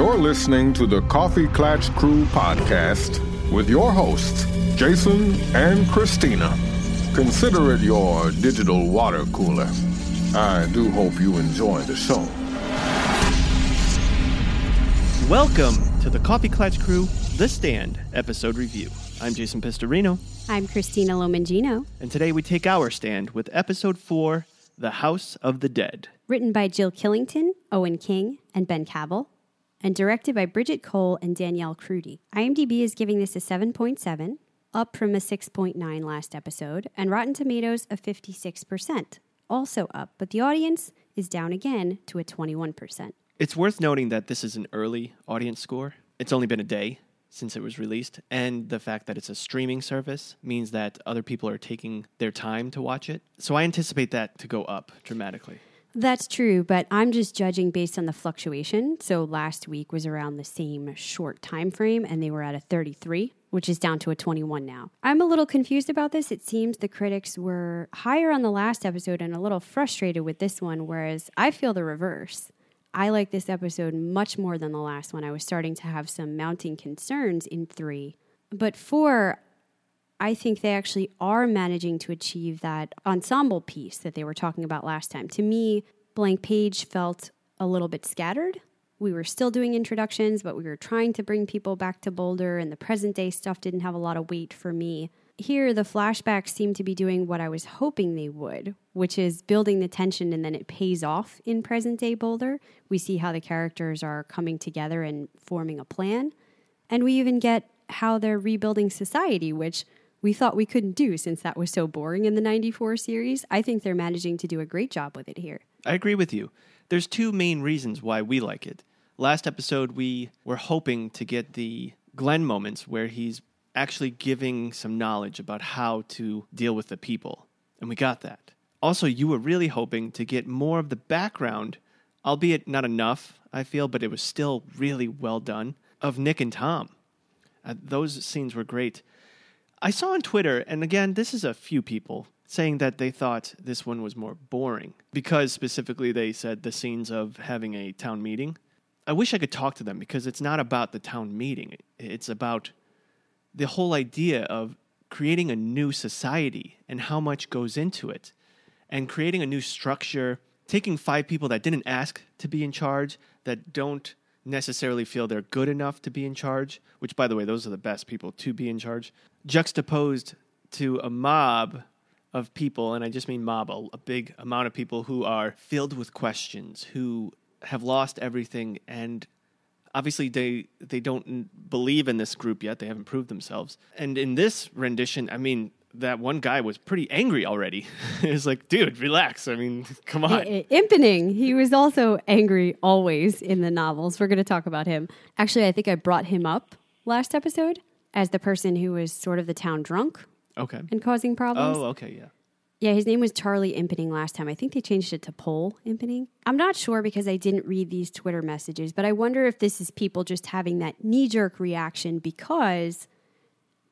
You're listening to the Coffee Klatch Crew podcast with your hosts, Jason and Cristina. Consider it your digital water cooler. I do hope you enjoy the show. Welcome to the Coffee Klatch Crew The Stand episode review. I'm Jason Pistorino, I'm Cristina Lomangino, and today we take our stand with episode 4 The House of the Dead. written by Jill Killington, Owen King, and Ben Cavell, and directed by Bridget Cole and Danielle Krudy. IMDb is giving this a 7.7, up from a 6.9 last episode, and Rotten Tomatoes a 56%, also up, but the audience is down again to a 21%. It's worth noting that this is an early audience score. It's only been a day since it was released, and the fact that it's a streaming service means that other people are taking their time to watch it. So I anticipate that to go up dramatically. That's true, but I'm just judging based on the fluctuation. So last week was around the same short time frame and they were at a 33, which is down to a 21 now. I'm a little confused about this. It seems the critics were higher on the last episode and a little frustrated with this one, whereas I feel the reverse. I like this episode much more than the last one. I was starting to have some mounting concerns in 3. But 4, I think they actually are managing to achieve that ensemble piece that they were talking about last time. To me, Blank Page felt a little bit scattered. We were still doing introductions, but we were trying to bring people back to Boulder, and the present day stuff didn't have a lot of weight for me. Here, the flashbacks seem to be doing what I was hoping they would, which is building the tension and then it pays off in present day Boulder. We see how the characters are coming together and forming a plan. And we even get how they're rebuilding society, which we thought we couldn't do since that was so boring in the 94 series. I think they're managing to do a great job with it here. I agree with you. There's two main reasons why we like it. Last episode, we were hoping to get the Glenn moments where he's actually giving some knowledge about how to deal with the people, and we got that. Also, you were really hoping to get more of the background, albeit not enough, I feel, but it was still really well done, of Nick and Tom. Uh, those scenes were great. I saw on Twitter, and again, this is a few people saying that they thought this one was more boring because specifically they said the scenes of having a town meeting. I wish I could talk to them because it's not about the town meeting, it's about the whole idea of creating a new society and how much goes into it and creating a new structure, taking five people that didn't ask to be in charge, that don't necessarily feel they're good enough to be in charge, which, by the way, those are the best people to be in charge, juxtaposed to a mob of people, and I just mean mob, a, a big amount of people who are filled with questions, who have lost everything, and obviously they they don't believe in this group yet. They haven't proved themselves. And in this rendition, I mean, that one guy was pretty angry already. it's like, dude, relax. I mean, come on. Eh, eh, I- Impening, he was also angry always in the novels. We're going to talk about him. Actually, I think I brought him up last episode as the person who was sort of the town drunk Okay. and causing problems. Oh, okay, yeah. Yeah, his name was Charlie Impening last time. I think they changed it to Pole Impening. I'm not sure because I didn't read these Twitter messages, but I wonder if this is people just having that knee jerk reaction because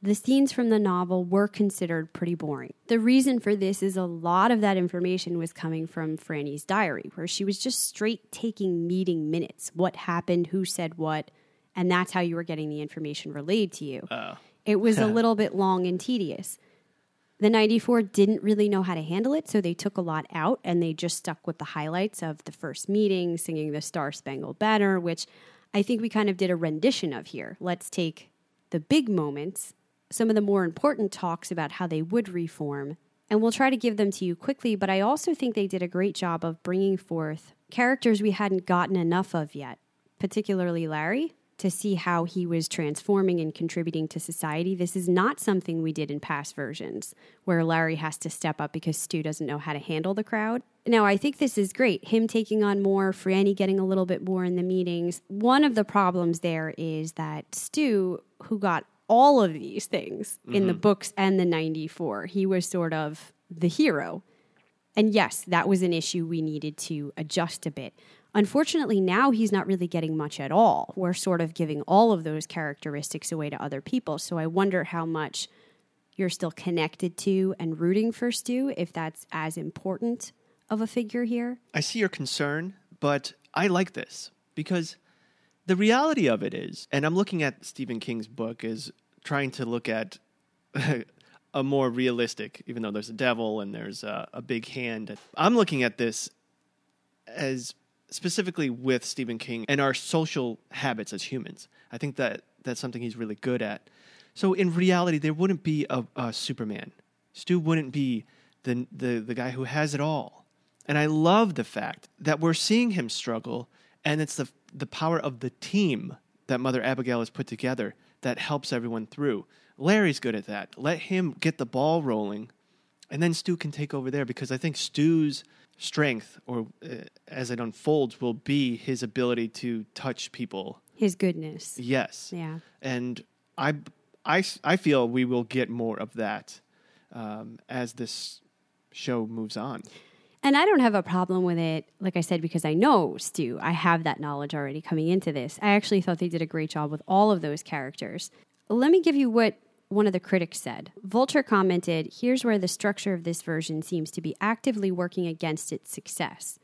the scenes from the novel were considered pretty boring. The reason for this is a lot of that information was coming from Franny's diary, where she was just straight taking meeting minutes what happened, who said what, and that's how you were getting the information relayed to you. Oh. It was a little bit long and tedious. The 94 didn't really know how to handle it, so they took a lot out and they just stuck with the highlights of the first meeting, singing the Star Spangled Banner, which I think we kind of did a rendition of here. Let's take the big moments, some of the more important talks about how they would reform, and we'll try to give them to you quickly, but I also think they did a great job of bringing forth characters we hadn't gotten enough of yet, particularly Larry to see how he was transforming and contributing to society. This is not something we did in past versions where Larry has to step up because Stu doesn't know how to handle the crowd. Now, I think this is great. Him taking on more, Franny getting a little bit more in the meetings. One of the problems there is that Stu, who got all of these things in the mm-hmm. books and the 94, he was sort of the hero. And yes, that was an issue we needed to adjust a bit. Unfortunately, now he's not really getting much at all. We're sort of giving all of those characteristics away to other people. So I wonder how much you're still connected to and rooting for Stu, if that's as important of a figure here. I see your concern, but I like this because The reality of it is, and I'm looking at Stephen King's book is trying to look at a more realistic, even though there's a devil and there's a, a big hand. I'm looking at this as specifically with Stephen King and our social habits as humans. I think that that's something he's really good at. So in reality, there wouldn't be a, a Superman. Stu wouldn't be the, the the guy who has it all. And I love the fact that we're seeing him struggle, and it's the the power of the team that Mother Abigail has put together that helps everyone through. Larry's good at that. Let him get the ball rolling, and then Stu can take over there because I think Stu's strength, or uh, as it unfolds, will be his ability to touch people. His goodness. Yes. Yeah. And I, I, I feel we will get more of that um, as this show moves on. And I don't have a problem with it, like I said, because I know Stu. I have that knowledge already coming into this. I actually thought they did a great job with all of those characters. Let me give you what one of the critics said. Vulture commented Here's where the structure of this version seems to be actively working against its success.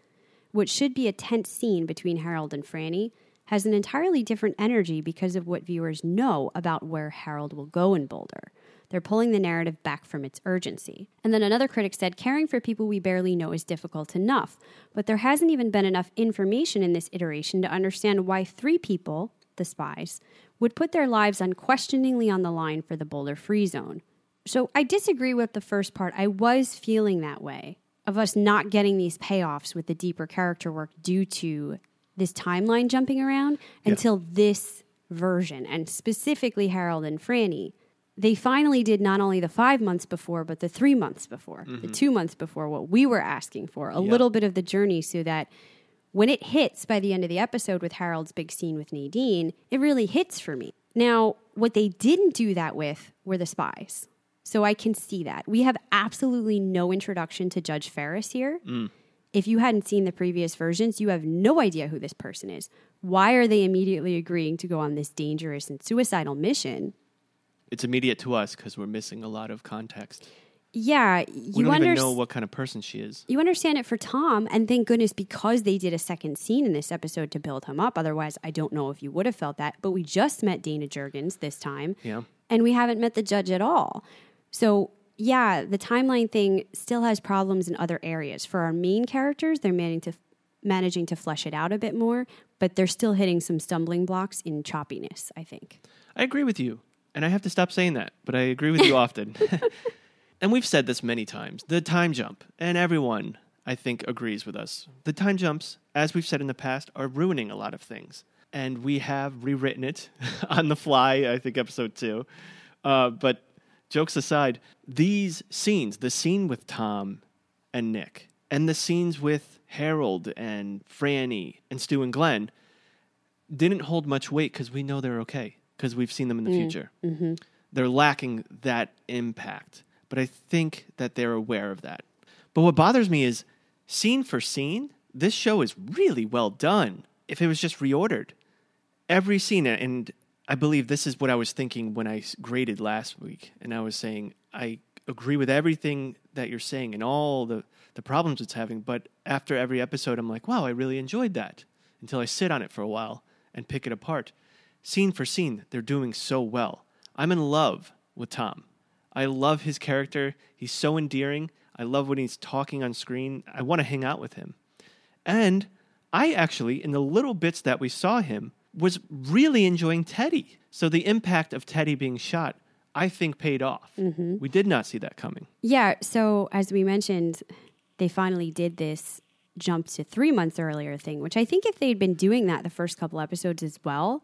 What should be a tense scene between Harold and Franny has an entirely different energy because of what viewers know about where Harold will go in Boulder. They're pulling the narrative back from its urgency. And then another critic said caring for people we barely know is difficult enough, but there hasn't even been enough information in this iteration to understand why three people, the spies, would put their lives unquestioningly on the line for the Boulder Free Zone. So I disagree with the first part. I was feeling that way of us not getting these payoffs with the deeper character work due to this timeline jumping around until this version, and specifically Harold and Franny. They finally did not only the five months before, but the three months before, the mm-hmm. two months before, what we were asking for, a little bit of the journey so that when it hits by the end of the episode with Harold's big scene with Nadine, it really hits for me. Now, what they didn't do that with were the spies. So I can see that. We have absolutely no introduction to Judge Ferris here. Mm. If you hadn't seen the previous versions, you have no idea who this person is. Why are they immediately agreeing to go on this dangerous and suicidal mission? It's immediate to us because we're missing a lot of context. Yeah, We you don't even understand. know what kind of person she is. you understand it for Tom, and thank goodness because they did a second scene in this episode to build him up. Otherwise, I don't know if you would have felt that. But we just met Dana Jurgens this time, Yeah. and we haven't met the judge at all. So, yeah, the timeline thing still has problems in other areas. For our main characters, they're managing to managing to flesh it out a bit more, but they're still hitting some stumbling blocks in choppiness. I think. I agree with you. And I have to stop saying that, but I agree with you often. and we've said this many times the time jump, and everyone, I think, agrees with us. The time jumps, as we've said in the past, are ruining a lot of things. And we have rewritten it on the fly, I think, episode two. Uh, but jokes aside, these scenes, the scene with Tom and Nick, and the scenes with Harold and Franny and Stu and Glenn, didn't hold much weight because we know they're okay because we've seen them in the mm, future. Mm-hmm. They're lacking that impact, but I think that they're aware of that. But what bothers me is scene for scene, this show is really well done. If it was just reordered, every scene, and I believe this is what I was thinking when I graded last week, and I was saying I agree with everything that you're saying and all the the problems it's having. But after every episode, I'm like, wow, I really enjoyed that until I sit on it for a while and pick it apart. Scene for scene, they're doing so well. I'm in love with Tom. I love his character. He's so endearing. I love when he's talking on screen. I want to hang out with him. And I actually, in the little bits that we saw him, was really enjoying Teddy. So the impact of Teddy being shot, I think, paid off. Mm-hmm. We did not see that coming. Yeah. So as we mentioned, they finally did this jump to three months earlier thing, which I think if they'd been doing that the first couple episodes as well,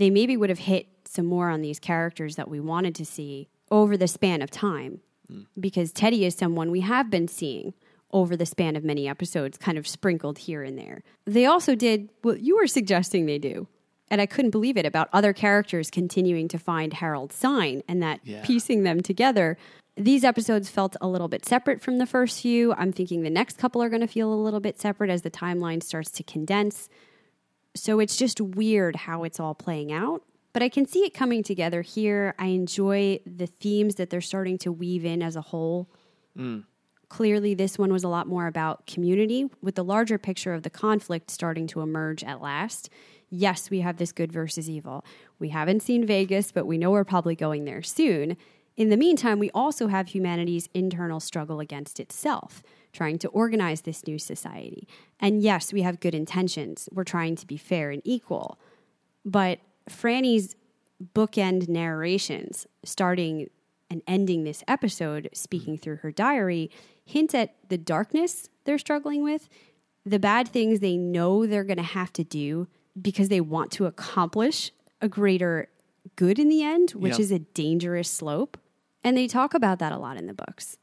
they maybe would have hit some more on these characters that we wanted to see over the span of time. Hmm. Because Teddy is someone we have been seeing over the span of many episodes, kind of sprinkled here and there. They also did what you were suggesting they do. And I couldn't believe it about other characters continuing to find Harold's sign and that Yeah. piecing them together. These episodes felt a little bit separate from the first few. I'm thinking the next couple are going to feel a little bit separate as the timeline starts to condense. So it's just weird how it's all playing out. But I can see it coming together here. I enjoy the themes that they're starting to weave in as a whole. Mm. Clearly, this one was a lot more about community, with the larger picture of the conflict starting to emerge at last. Yes, we have this good versus evil. We haven't seen Vegas, but we know we're probably going there soon. In the meantime, we also have humanity's internal struggle against itself, trying to organize this new society. And yes, we have good intentions. We're trying to be fair and equal. But Franny's bookend narrations, starting and ending this episode, speaking through her diary, hint at the darkness they're struggling with, the bad things they know they're going to have to do because they want to accomplish a greater good in the end, which Yep. is a dangerous slope. And they talk about that a lot in the books.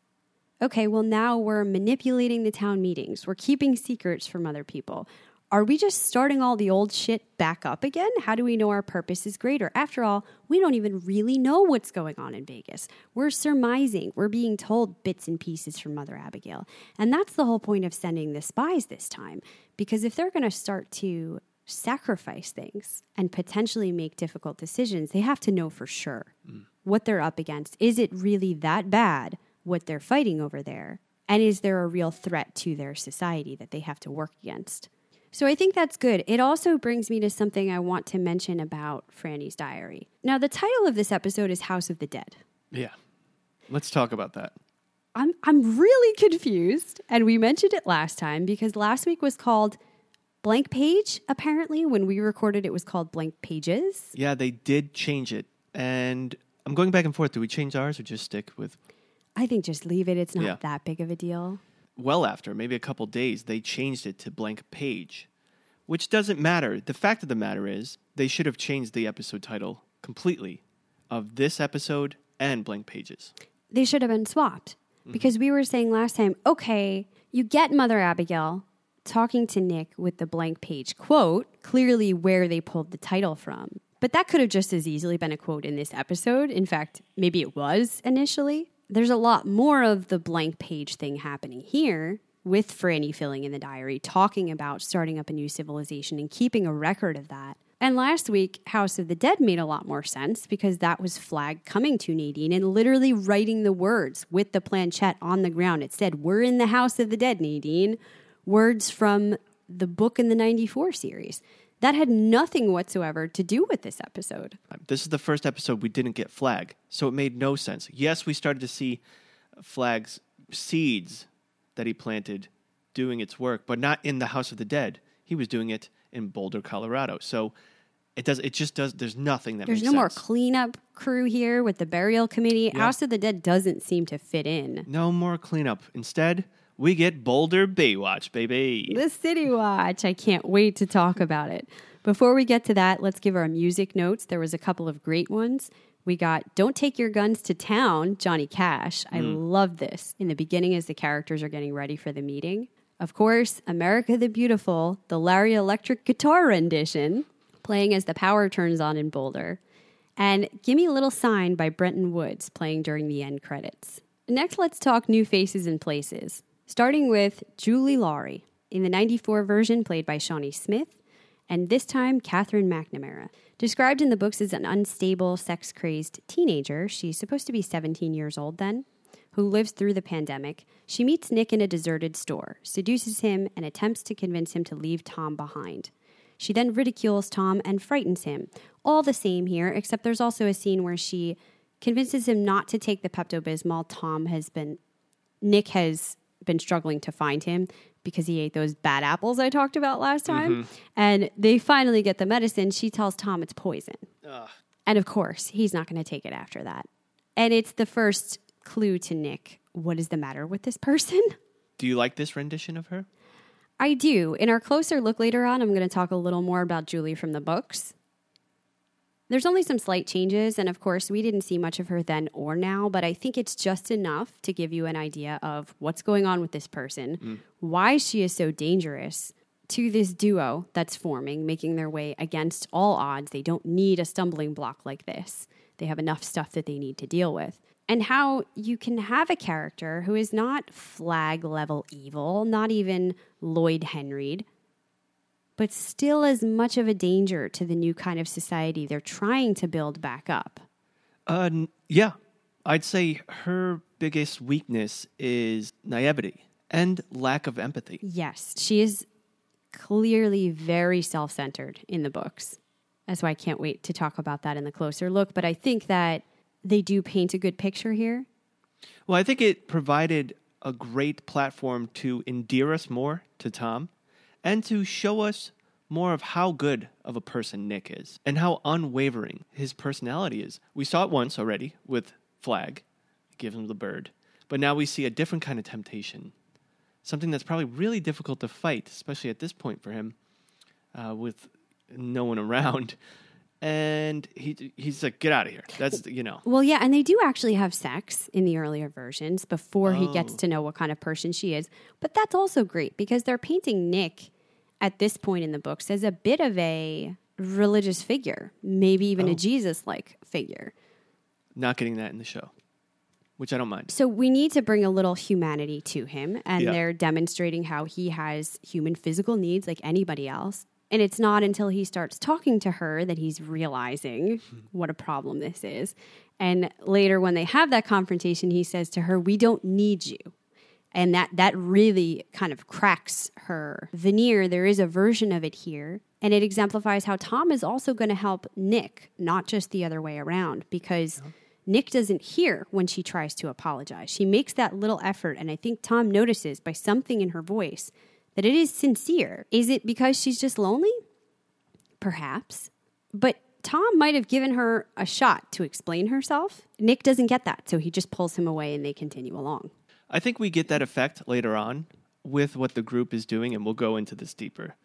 Okay, well, now we're manipulating the town meetings. We're keeping secrets from other people. Are we just starting all the old shit back up again? How do we know our purpose is greater? After all, we don't even really know what's going on in Vegas. We're surmising. We're being told bits and pieces from Mother Abigail. And that's the whole point of sending the spies this time. Because if they're going to start to sacrifice things and potentially make difficult decisions, they have to know for sure mm. what they're up against. Is it really that bad what they're fighting over there? And is there a real threat to their society that they have to work against? So I think that's good. It also brings me to something I want to mention about Franny's diary. Now, the title of this episode is House of the Dead. Yeah. Let's talk about that. I'm I'm really confused, and we mentioned it last time because last week was called Blank Page. Apparently, when we recorded, it was called Blank Pages. Yeah, they did change it. And I'm going back and forth. Do we change ours or just stick with I think just leave it. It's not Yeah. that big of a deal. well after, maybe a couple days, they changed it to blank page, which doesn't matter. The fact of the matter is, they should have changed the episode title completely of this episode and blank pages. they should have been swapped mm-hmm. because we were saying last time, okay, you get Mother Abigail talking to Nick with the blank page quote, clearly where they pulled the title from. But that could have just as easily been a quote in this episode. In fact, maybe it was initially. There's a lot more of the blank page thing happening here with Franny filling in the diary, talking about starting up a new civilization and keeping a record of that. And last week, House of the Dead made a lot more sense because that was Flag coming to Nadine and literally writing the words with the planchette on the ground. It said, We're in the House of the Dead, Nadine. Words from the book in the 94 series. That had nothing whatsoever to do with this episode. This is the first episode we didn't get Flag, so it made no sense. Yes, we started to see Flag's seeds that he planted doing its work, but not in the House of the Dead. He was doing it in Boulder, Colorado. So it does. It just does. There's nothing that There's no more cleanup crew here with the burial committee. House of the Dead doesn't seem to fit in. no more cleanup. Instead, we get Boulder Baywatch, baby. The City Watch. I can't wait to talk about it. Before we get to that, let's give our music notes. There was a couple of great ones. We got Don't Take Your Guns to Town, Johnny Cash. I mm. love this in the beginning as the characters are getting ready for the meeting. Of course, America the Beautiful, the Larry Electric guitar rendition, playing as the power turns on in Boulder. And Gimme a Little Sign by Brenton Woods, playing during the end credits. Next, let's talk new faces and places, starting with Julie Lawry, in the 94 version played by Shawnee Smith, and this time Katherine McNamara. Described in the books as an unstable, sex crazed teenager, she's supposed to be 17 years old then, who lives through the pandemic. She meets Nick in a deserted store, seduces him, and attempts to convince him to leave Tom behind. She then ridicules Tom and frightens him. All the same here, except there's also a scene where she convinces him not to take the Pepto Bismol Tom has been, Nick has been struggling to find him because he ate those bad apples I talked about last mm-hmm. time. And they finally get the medicine. She tells Tom it's poison. And of course, he's not going to take it after that. And it's the first clue to Nick what is the matter with this person? Do you like this rendition of her? I do. In our closer look later on, I'm going to talk a little more about Julie from the books. There's only some slight changes, and of course, we didn't see much of her then or now, but I think it's just enough to give you an idea of what's going on with this person, mm. why she is so dangerous to this duo that's forming, making their way against all odds. They don't need a stumbling block like this, they have enough stuff that they need to deal with. And how you can have a character who is not flag level evil, not even Lloyd Henreid, but still as much of a danger to the new kind of society they're trying to build back up. Uh, yeah. I'd say her biggest weakness is naivety and lack of empathy. Yes, she is clearly very self centered in the books. That's why I can't wait to talk about that in the closer look. But I think that they do paint a good picture here. Well, I think it provided a great platform to endear us more to Tom and to show us more of how good of a person Nick is and how unwavering his personality is. We saw it once already with Flag, give him the bird, but now we see a different kind of temptation, something that's probably really difficult to fight, especially at this point for him, uh, with no one around. And he he's like, get out of here. That's you know. Well, yeah, and they do actually have sex in the earlier versions before he gets Oh. to know what kind of person she is. But that's also great because they're painting Nick at this point in the books as a bit of a religious figure, maybe even a Oh. Jesus like figure. Not getting that in the show, which I don't mind. So we need to bring a little humanity to him, and Yeah. they're demonstrating how he has human physical needs like anybody else. And it's not until he starts talking to her that he's realizing what a problem this is. And later, when they have that confrontation, he says to her, "We don't need you." And that that really kind of cracks her veneer. There is a version of it here, and it exemplifies how Tom is also going to help Nick, not just the other way around, because Nick doesn't hear when she tries to apologize. She makes that little effort, and I think Tom notices by something in her voice that it is sincere. Is it because she's just lonely? Perhaps. But Tom might have given her a shot to explain herself. Nick doesn't get that, so he just pulls him away and they continue along. I think we get that effect later on with what the group is doing, and we'll go into this deeper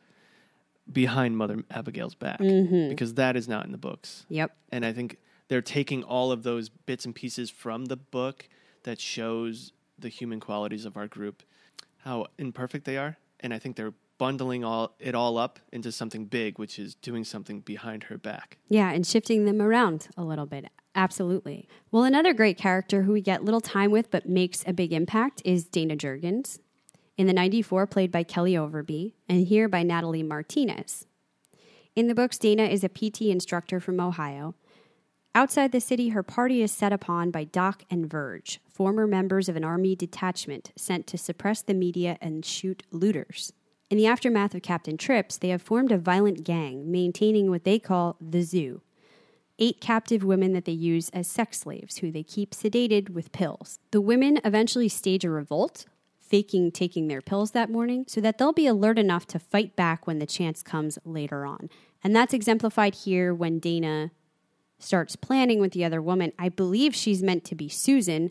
behind Mother Abigail's back mm-hmm. because that is not in the books. Yep. And I think they're taking all of those bits and pieces from the book that shows the human qualities of our group, how imperfect they are, and I think they're bundling all it all up into something big, which is doing something behind her back. Yeah, and shifting them around a little bit. Absolutely. Well, another great character who we get little time with but makes a big impact is Dana Jurgens. In the 94, played by Kellie Overbey, and here by Natalie Martinez. In the books, Dana is a PT instructor from Ohio. Outside the city, her party is set upon by Doc and Verge, former members of an army detachment sent to suppress the media and shoot looters. In the aftermath of Captain Trips, they have formed a violent gang maintaining what they call the zoo eight captive women that they use as sex slaves, who they keep sedated with pills. The women eventually stage a revolt, faking taking their pills that morning, so that they'll be alert enough to fight back when the chance comes later on. And that's exemplified here when Dana starts planning with the other woman. I believe she's meant to be Susan,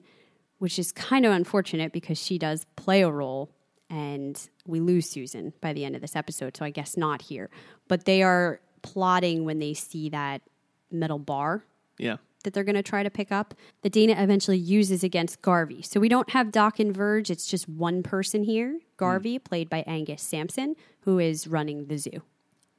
which is kind of unfortunate because she does play a role and we lose Susan by the end of this episode, so I guess not here. But they are plotting when they see that metal bar Yeah. that they're going to try to pick up that Dana eventually uses against Garvey. So we don't have Doc and Verge, it's just one person here, Garvey, hmm. played by Angus Sampson, who is running the zoo.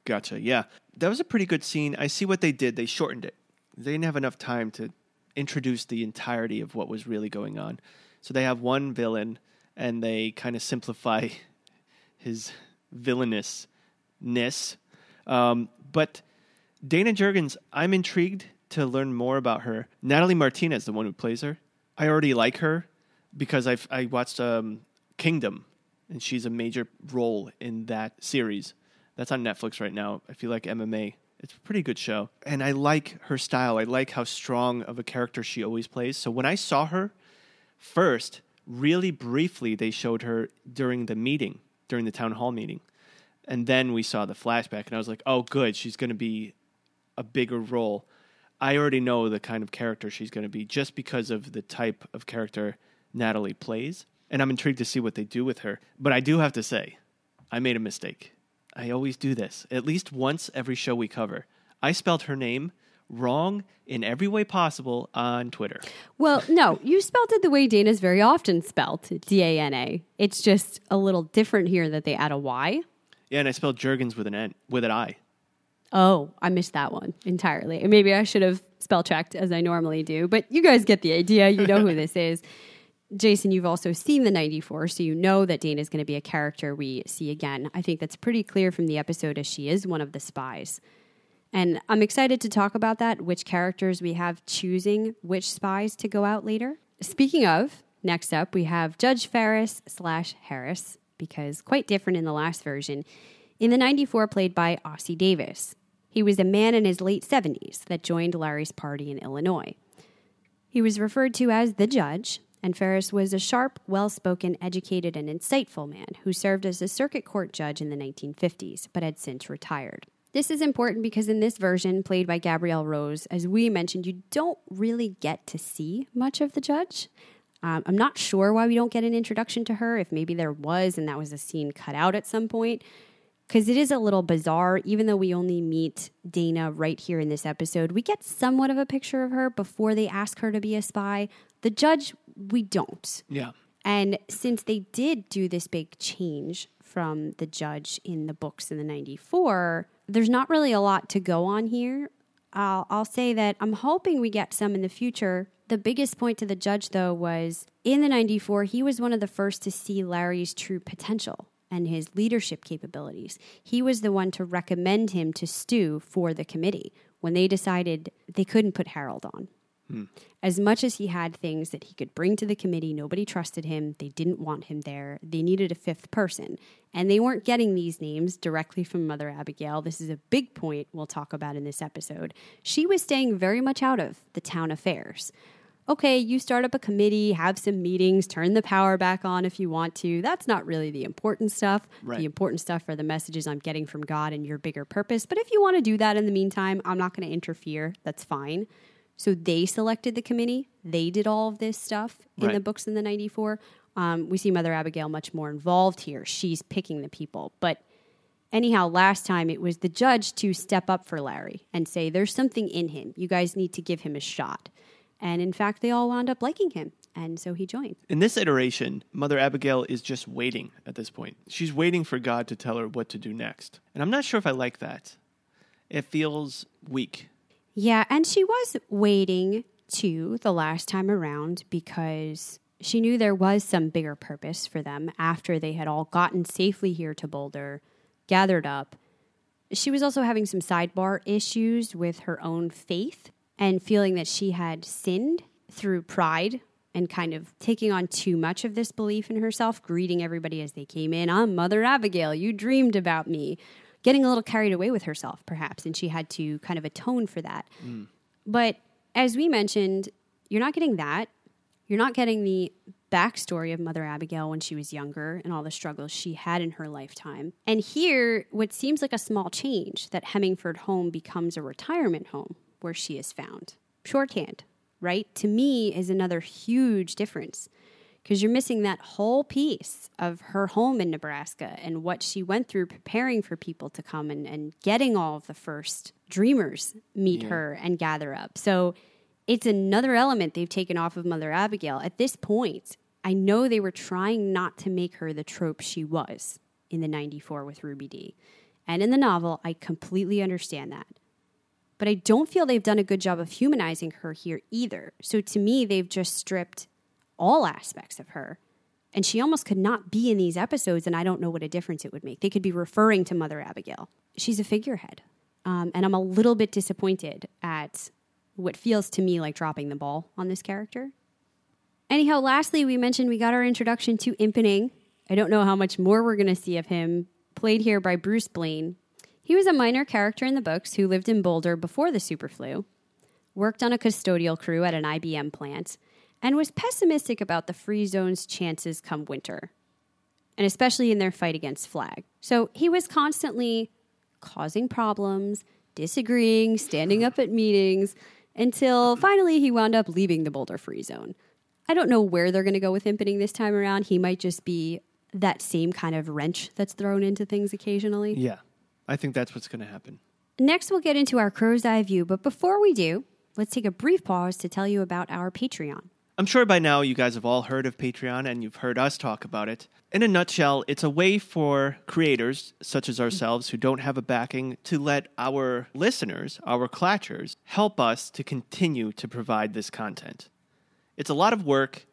Gotcha. Yeah. That was a pretty good scene. I see what they did. They shortened it. They didn't have enough time to introduce the entirety of what was really going on. So they have one villain and they kind of simplify his villainousness. Um, but Dana Jurgens, I'm intrigued to learn more about her. Natalie Martinez, the one who plays her, I already like her because I've, I watched um, Kingdom, and she's a major role in that series. That's on Netflix right now. I feel like MMA, it's a pretty good show. And I like her style. I like how strong of a character she always plays. So when I saw her first, really briefly, they showed her during the meeting, during the town hall meeting. And then we saw the flashback, and I was like, oh, good. She's going to be a bigger role. I already know the kind of character she's going to be just because of the type of character Natalie plays. And I'm intrigued to see what they do with her. But I do have to say, I made a mistake. I always do this, at least once every show we cover. I spelled her name wrong in every way possible on Twitter. Well, no, you spelled it the way Dana's very often spelled D A N A. It's just a little different here that they add a Y. Yeah, and I spelled Jurgens with an N, with an I. Oh, I missed that one entirely. And Maybe I should have spell checked as I normally do, but you guys get the idea. You know who this is. Jason, you've also seen the 94, so you know that Dana is going to be a character we see again. I think that's pretty clear from the episode as she is one of the spies. And I'm excited to talk about that, which characters we have choosing which spies to go out later. Speaking of, next up we have Judge Ferris slash Harris, because quite different in the last version. In the 94, played by Ossie Davis. He was a man in his late 70s that joined Larry's party in Illinois. He was referred to as the judge, and Ferris was a sharp, well spoken, educated, and insightful man who served as a circuit court judge in the 1950s, but had since retired. This is important because in this version, played by Gabrielle Rose, as we mentioned, you don't really get to see much of the judge. Um, I'm not sure why we don't get an introduction to her, if maybe there was and that was a scene cut out at some point because it is a little bizarre. Even though we only meet Dana right here in this episode, we get somewhat of a picture of her before they ask her to be a spy. The judge, we don't. Yeah. And since they did do this big change from the judge in the books in the 94, there's not really a lot to go on here. I'll, I'll say that I'm hoping we get some in the future. The biggest point to the judge, though, was in the 94, he was one of the first to see Larry's true potential and his leadership capabilities. He was the one to recommend him to Stu for the committee when they decided they couldn't put Harold on. As much as he had things that he could bring to the committee, nobody trusted him. They didn't want him there. They needed a fifth person. And they weren't getting these names directly from Mother Abigail. This is a big point we'll talk about in this episode. She was staying very much out of the town affairs okay, you start up a committee, have some meetings, turn the power back on if you want to. That's not really the important stuff. Right. The important stuff are the messages I'm getting from God and your bigger purpose. But if you want to do that in the meantime, I'm not going to interfere. That's fine. So they selected the committee. They did all of this stuff in right. the books in the 94. Um, we see Mother Abigail much more involved here. She's picking the people. But anyhow, last time it was the judge to step up for Larry and say, there's something in him. You guys need to give him a shot. And in fact, they all wound up liking him. And so he joined. In this iteration, Mother Abigail is just waiting at this point. She's waiting for God to tell her what to do next. And I'm not sure if I like that. It feels weak. Yeah, and she was waiting too the last time around because she knew there was some bigger purpose for them after they had all gotten safely here to Boulder, gathered up. She was also having some sidebar issues with her own faith and feeling that she had sinned through pride and kind of taking on too much of this belief in herself, greeting everybody as they came in. I'm Mother Abigail. You dreamed about me. Getting a little carried away with herself, perhaps, and she had to kind of atone for that. Mm. But as we mentioned, you're not getting that. You're not getting the backstory of Mother Abigail when she was younger and all the struggles she had in her lifetime. And here, what seems like a small change that Hemingford home becomes a retirement home where she is found. Shorthand, right? To me, is another huge difference because you're missing that whole piece of her home in Nebraska and what she went through preparing for people to come and, and getting all of the first dreamers meet yeah. her and gather up. So it's another element they've taken off of Mother Abigail. At this point, I know they were trying not to make her the trope she was in the 94 with Ruby Dee. And in the novel, I completely understand that but I don't feel they've done a good job of humanizing her here either. So to me, they've just stripped all aspects of her. And she almost could not be in these episodes, and I don't know what a difference it would make. They could be referring to Mother Abigail. She's a figurehead. Um, and I'm a little bit disappointed at what feels to me like dropping the ball on this character. Anyhow, lastly, we mentioned we got our introduction to Impening. I don't know how much more we're going to see of him, played here by Bruce Blaine. He was a minor character in the books who lived in Boulder before the superflu, worked on a custodial crew at an IBM plant, and was pessimistic about the free zone's chances come winter, and especially in their fight against Flag. So he was constantly causing problems, disagreeing, standing up at meetings, until finally he wound up leaving the Boulder Free Zone. I don't know where they're going to go with impening this time around. He might just be that same kind of wrench that's thrown into things occasionally. Yeah. I think that's what's going to happen. Next, we'll get into our crow's eye view, but before we do, let's take a brief pause to tell you about our Patreon. I'm sure by now you guys have all heard of Patreon and you've heard us talk about it. In a nutshell, it's a way for creators such as ourselves who don't have a backing to let our listeners, our clatchers, help us to continue to provide this content. It's a lot of work,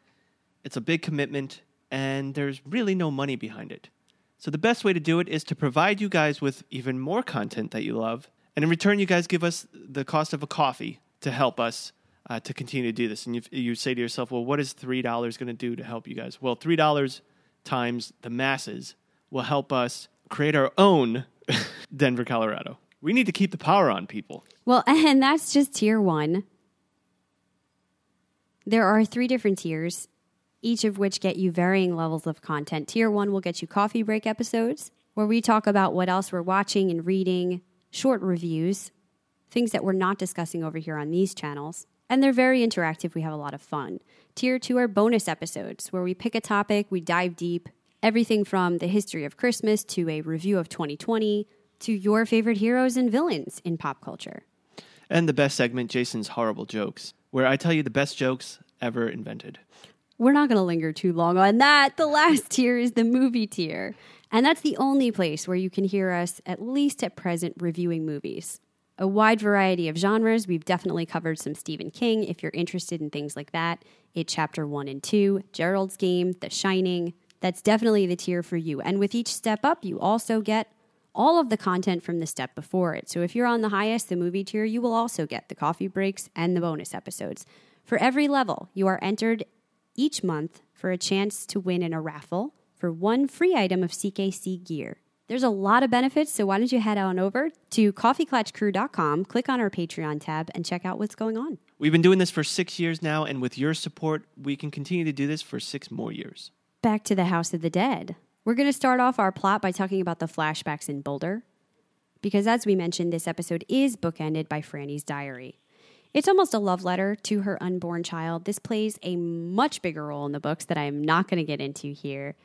it's a big commitment, and there's really no money behind it. So the best way to do it is to provide you guys with even more content that you love. And in return, you guys give us the cost of a coffee to help us uh, to continue to do this. And you, you say to yourself, well, what is $3 going to do to help you guys? Well, $3 times the masses will help us create our own Denver, Colorado. We need to keep the power on people. Well, and that's just tier one. There are three different tiers, each of which get you varying levels of content. Tier one will get you coffee break episodes, where we talk about what else we're watching and reading, short reviews, things that we're not discussing over here on these channels. And they're very interactive. We have a lot of fun. Tier two are bonus episodes, where we pick a topic, we dive deep, everything from the history of Christmas to a review of 2020 to your favorite heroes and villains in pop culture. And the best segment, Jason's Horrible Jokes, where I tell you the best jokes ever invented. We're not going to linger too long on that. The last tier is the movie tier. And that's the only place where you can hear us, at least at present, reviewing movies. A wide variety of genres. We've definitely covered some Stephen King if you're interested in things like that. It Chapter 1 and 2, Gerald's Game, The Shining. That's definitely the tier for you. And with each step up, you also get all of the content from the step before it. So if you're on the highest, the movie tier, you will also get the coffee breaks and the bonus episodes. For every level, you are entered each month for a chance to win in a raffle for one free item of CKC gear. There's a lot of benefits, so why don't you head on over to coffeeklatchcrew.com, click on our Patreon tab, and check out what's going on. We've been doing this for six years now, and with your support, we can continue to do this for six more years. Back to the House of the Dead. We're going to start off our plot by talking about the flashbacks in Boulder. Because as we mentioned, this episode is bookended by Franny's diary. It's almost a love letter to her unborn child. This plays a much bigger role in the books that I am not going to get into here.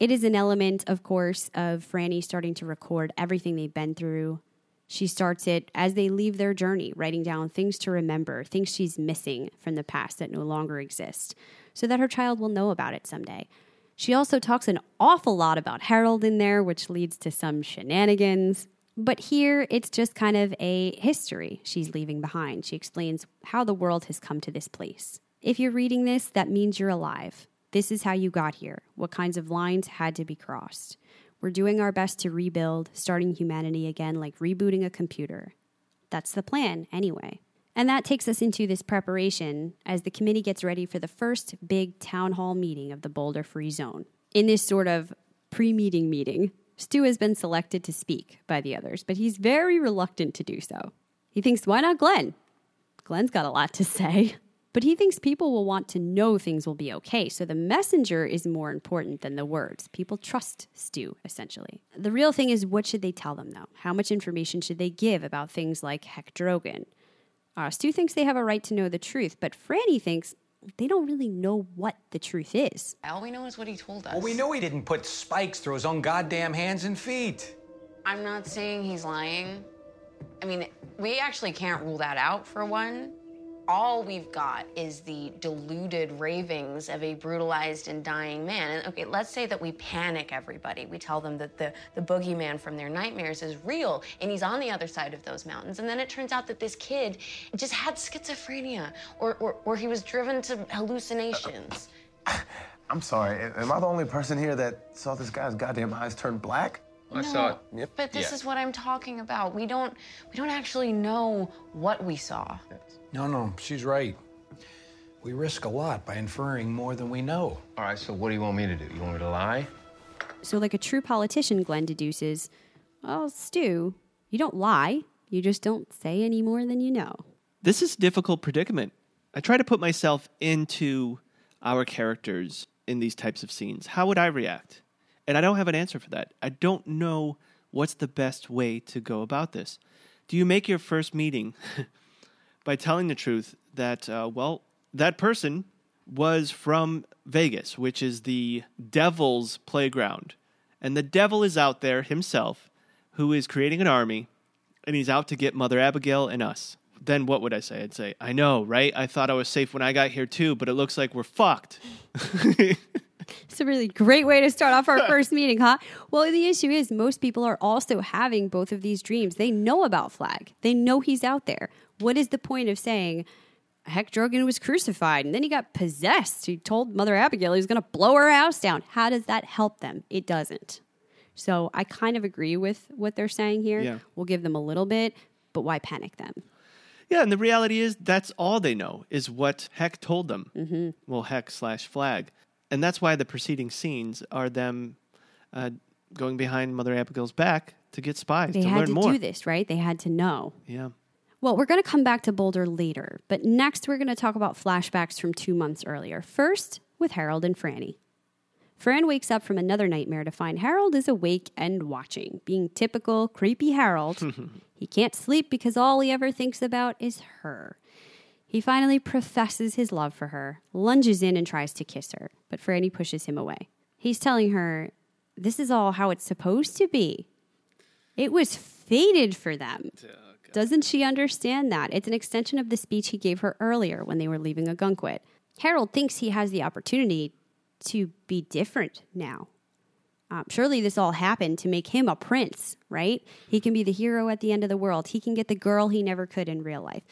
It is an element, of course, of Franny starting to record everything they've been through. She starts it as they leave their journey, writing down things to remember, things she's missing from the past that no longer exist, so that her child will know about it someday. She also talks an awful lot about Harold in there, which leads to some shenanigans. But here, it's just kind of a history she's leaving behind. She explains how the world has come to this place. If you're reading this, that means you're alive. This is how you got here, what kinds of lines had to be crossed. We're doing our best to rebuild, starting humanity again like rebooting a computer. That's the plan, anyway. And that takes us into this preparation as the committee gets ready for the first big town hall meeting of the Boulder Free Zone. In this sort of pre meeting meeting, Stu has been selected to speak by the others, but he's very reluctant to do so. He thinks, why not Glenn? Glenn's got a lot to say. But he thinks people will want to know things will be okay, so the messenger is more important than the words. People trust Stu, essentially. The real thing is what should they tell them, though? How much information should they give about things like Heck Drogan? Uh, Stu thinks they have a right to know the truth, but Franny thinks they don't really know what the truth is. All we know is what he told us. Well, we know he didn't put spikes through his own goddamn hands and feet. I'm not saying he's lying. I mean, we actually can't rule that out for one. All we've got is the deluded ravings of a brutalized and dying man. And okay, let's say that we panic everybody. We tell them that the, the boogeyman from their nightmares is real and he's on the other side of those mountains. And then it turns out that this kid just had schizophrenia or, or, or he was driven to hallucinations. I'm sorry, am I the only person here that saw this guy's goddamn eyes turn black? I saw it. Yep. But this Yeah. is what I'm talking about. We don't we don't actually know what we saw. No, no, she's right. We risk a lot by inferring more than we know. All right, so what do you want me to do? You want me to lie? So, like a true politician, Glenn deduces, well, Stu, you don't lie. You just don't say any more than you know. This is a difficult predicament. I try to put myself into our characters in these types of scenes. How would I react? And I don't have an answer for that. I don't know what's the best way to go about this. Do you make your first meeting by telling the truth that, uh, well, that person was from Vegas, which is the devil's playground. And the devil is out there himself, who is creating an army, and he's out to get Mother Abigail and us. Then what would I say? I'd say, I know, right? I thought I was safe when I got here too, but it looks like we're fucked. It's a really great way to start off our first meeting, huh? Well, the issue is most people are also having both of these dreams. They know about Flag, they know he's out there. What is the point of saying, Heck Drogan was crucified and then he got possessed? He told Mother Abigail he was going to blow her house down. How does that help them? It doesn't. So I kind of agree with what they're saying here. Yeah. We'll give them a little bit, but why panic them? Yeah, and the reality is that's all they know is what Heck told them. Mm-hmm. Well, Heck slash Flag, and that's why the preceding scenes are them uh, going behind Mother Abigail's back to get spies They to had learn to more. do this, right? They had to know. Yeah. Well, we're going to come back to Boulder later, but next we're going to talk about flashbacks from two months earlier. First, with Harold and Franny. Fran wakes up from another nightmare to find Harold is awake and watching, being typical creepy Harold. he can't sleep because all he ever thinks about is her. He finally professes his love for her, lunges in and tries to kiss her, but Franny pushes him away. He's telling her, This is all how it's supposed to be. It was fated for them. Doesn't she understand that? It's an extension of the speech he gave her earlier when they were leaving Ogunquit. Harold thinks he has the opportunity to be different now. Um, surely this all happened to make him a prince, right? He can be the hero at the end of the world. He can get the girl he never could in real life.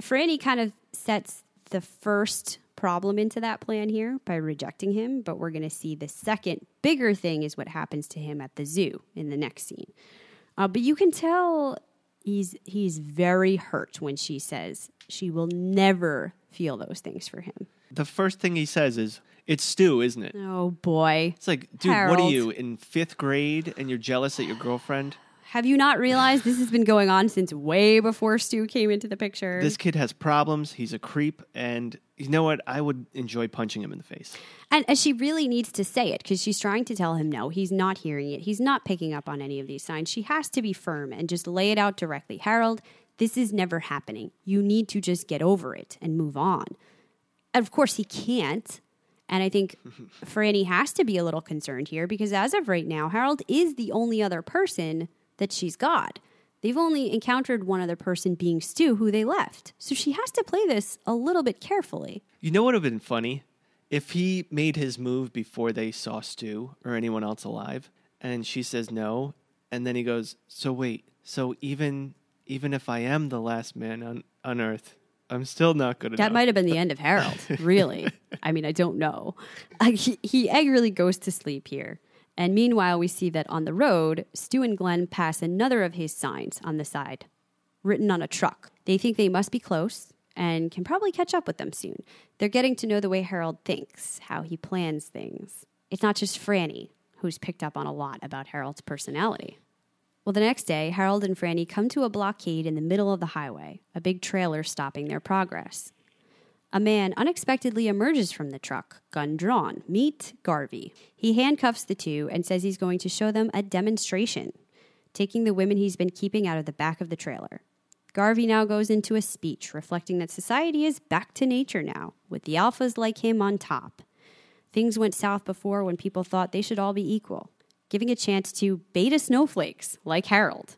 Franny kind of sets the first problem into that plan here by rejecting him, but we're going to see the second bigger thing is what happens to him at the zoo in the next scene. Uh, but you can tell he's he's very hurt when she says she will never feel those things for him. The first thing he says is, "It's Stu, isn't it?" Oh boy. It's like, dude, what are you in fifth grade and you're jealous at your girlfriend? Have you not realized this has been going on since way before Stu came into the picture? This kid has problems. He's a creep, and you know what? I would enjoy punching him in the face. And, she really needs to say it because she's trying to tell him no, he's not hearing it. He's not picking up on any of these signs. She has to be firm and just lay it out directly. Harold, this is never happening. You need to just get over it and move on. And of course, he can't. And I think Franny has to be a little concerned here because as of right now, Harold is the only other person that she's got. They've only encountered one other person being Stu, who they left. So she has to play this a little bit carefully. You know what would have been funny? If he made his move before they saw Stu or anyone else alive, and she says no, and then he goes, So wait, so even even if I am the last man on, on earth, I'm still not good enough. That might have been the end of Harold, really. I mean, I don't know. Uh, he, he angrily goes to sleep here. And meanwhile, we see that on the road, Stu and Glenn pass another of his signs on the side, written on a truck. They think they must be close and can probably catch up with them soon. They're getting to know the way Harold thinks, how he plans things. It's not just Franny who's picked up on a lot about Harold's personality. Well, the next day, Harold and Franny come to a blockade in the middle of the highway, a big trailer stopping their progress. A man unexpectedly emerges from the truck, gun drawn. Meet Garvey. He handcuffs the two and says he's going to show them a demonstration, taking the women he's been keeping out of the back of the trailer. Garvey now goes into a speech reflecting that society is back to nature now, with the alphas like him on top. Things went south before when people thought they should all be equal, giving a chance to beta snowflakes like Harold.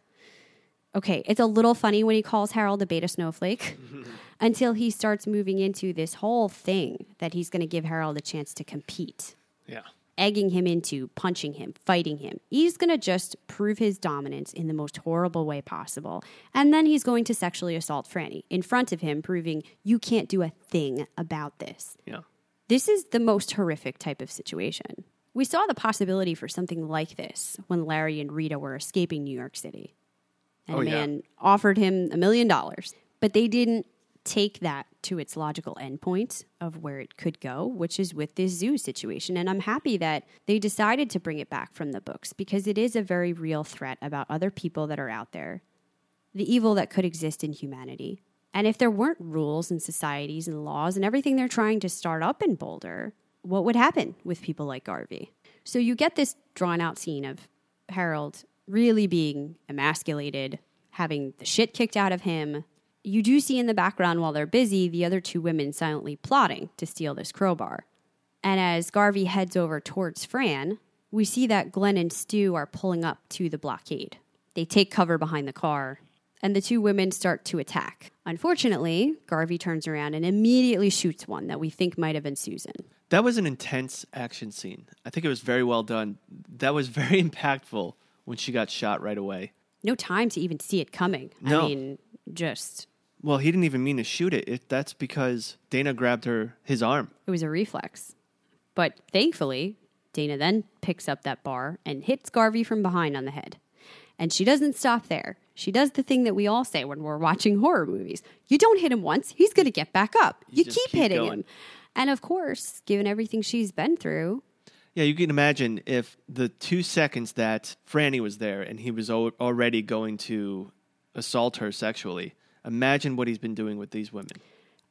Okay, it's a little funny when he calls Harold a beta snowflake until he starts moving into this whole thing that he's going to give Harold a chance to compete, yeah. egging him into punching him, fighting him. He's going to just prove his dominance in the most horrible way possible. And then he's going to sexually assault Franny in front of him, proving you can't do a thing about this. Yeah. This is the most horrific type of situation. We saw the possibility for something like this when Larry and Rita were escaping New York City. Oh, and Oh, a yeah. man offered him a million dollars. But they didn't take that to its logical endpoint of where it could go, which is with this zoo situation. And I'm happy that they decided to bring it back from the books because it is a very real threat about other people that are out there, the evil that could exist in humanity. And if there weren't rules and societies and laws and everything they're trying to start up in Boulder, what would happen with people like Garvey? So you get this drawn out scene of Harold really being emasculated, having the shit kicked out of him. You do see in the background while they're busy the other two women silently plotting to steal this crowbar. And as Garvey heads over towards Fran, we see that Glenn and Stu are pulling up to the blockade. They take cover behind the car, and the two women start to attack. Unfortunately, Garvey turns around and immediately shoots one that we think might have been Susan. That was an intense action scene. I think it was very well done. That was very impactful when she got shot right away. No time to even see it coming. No. I mean, just, Well, he didn't even mean to shoot it. it. That's because Dana grabbed her his arm. it was a reflex. But thankfully, Dana then picks up that bar and hits Garvey from behind on the head. And she doesn't stop there. She does the thing that we all say when we're watching horror movies. You don't hit him once, he's going to get back up. You, just keep, keep hitting going. him. And of course, given everything she's been through, Yeah, you can imagine if the two seconds that Franny was there and he was al- already going to assault her sexually, imagine what he's been doing with these women.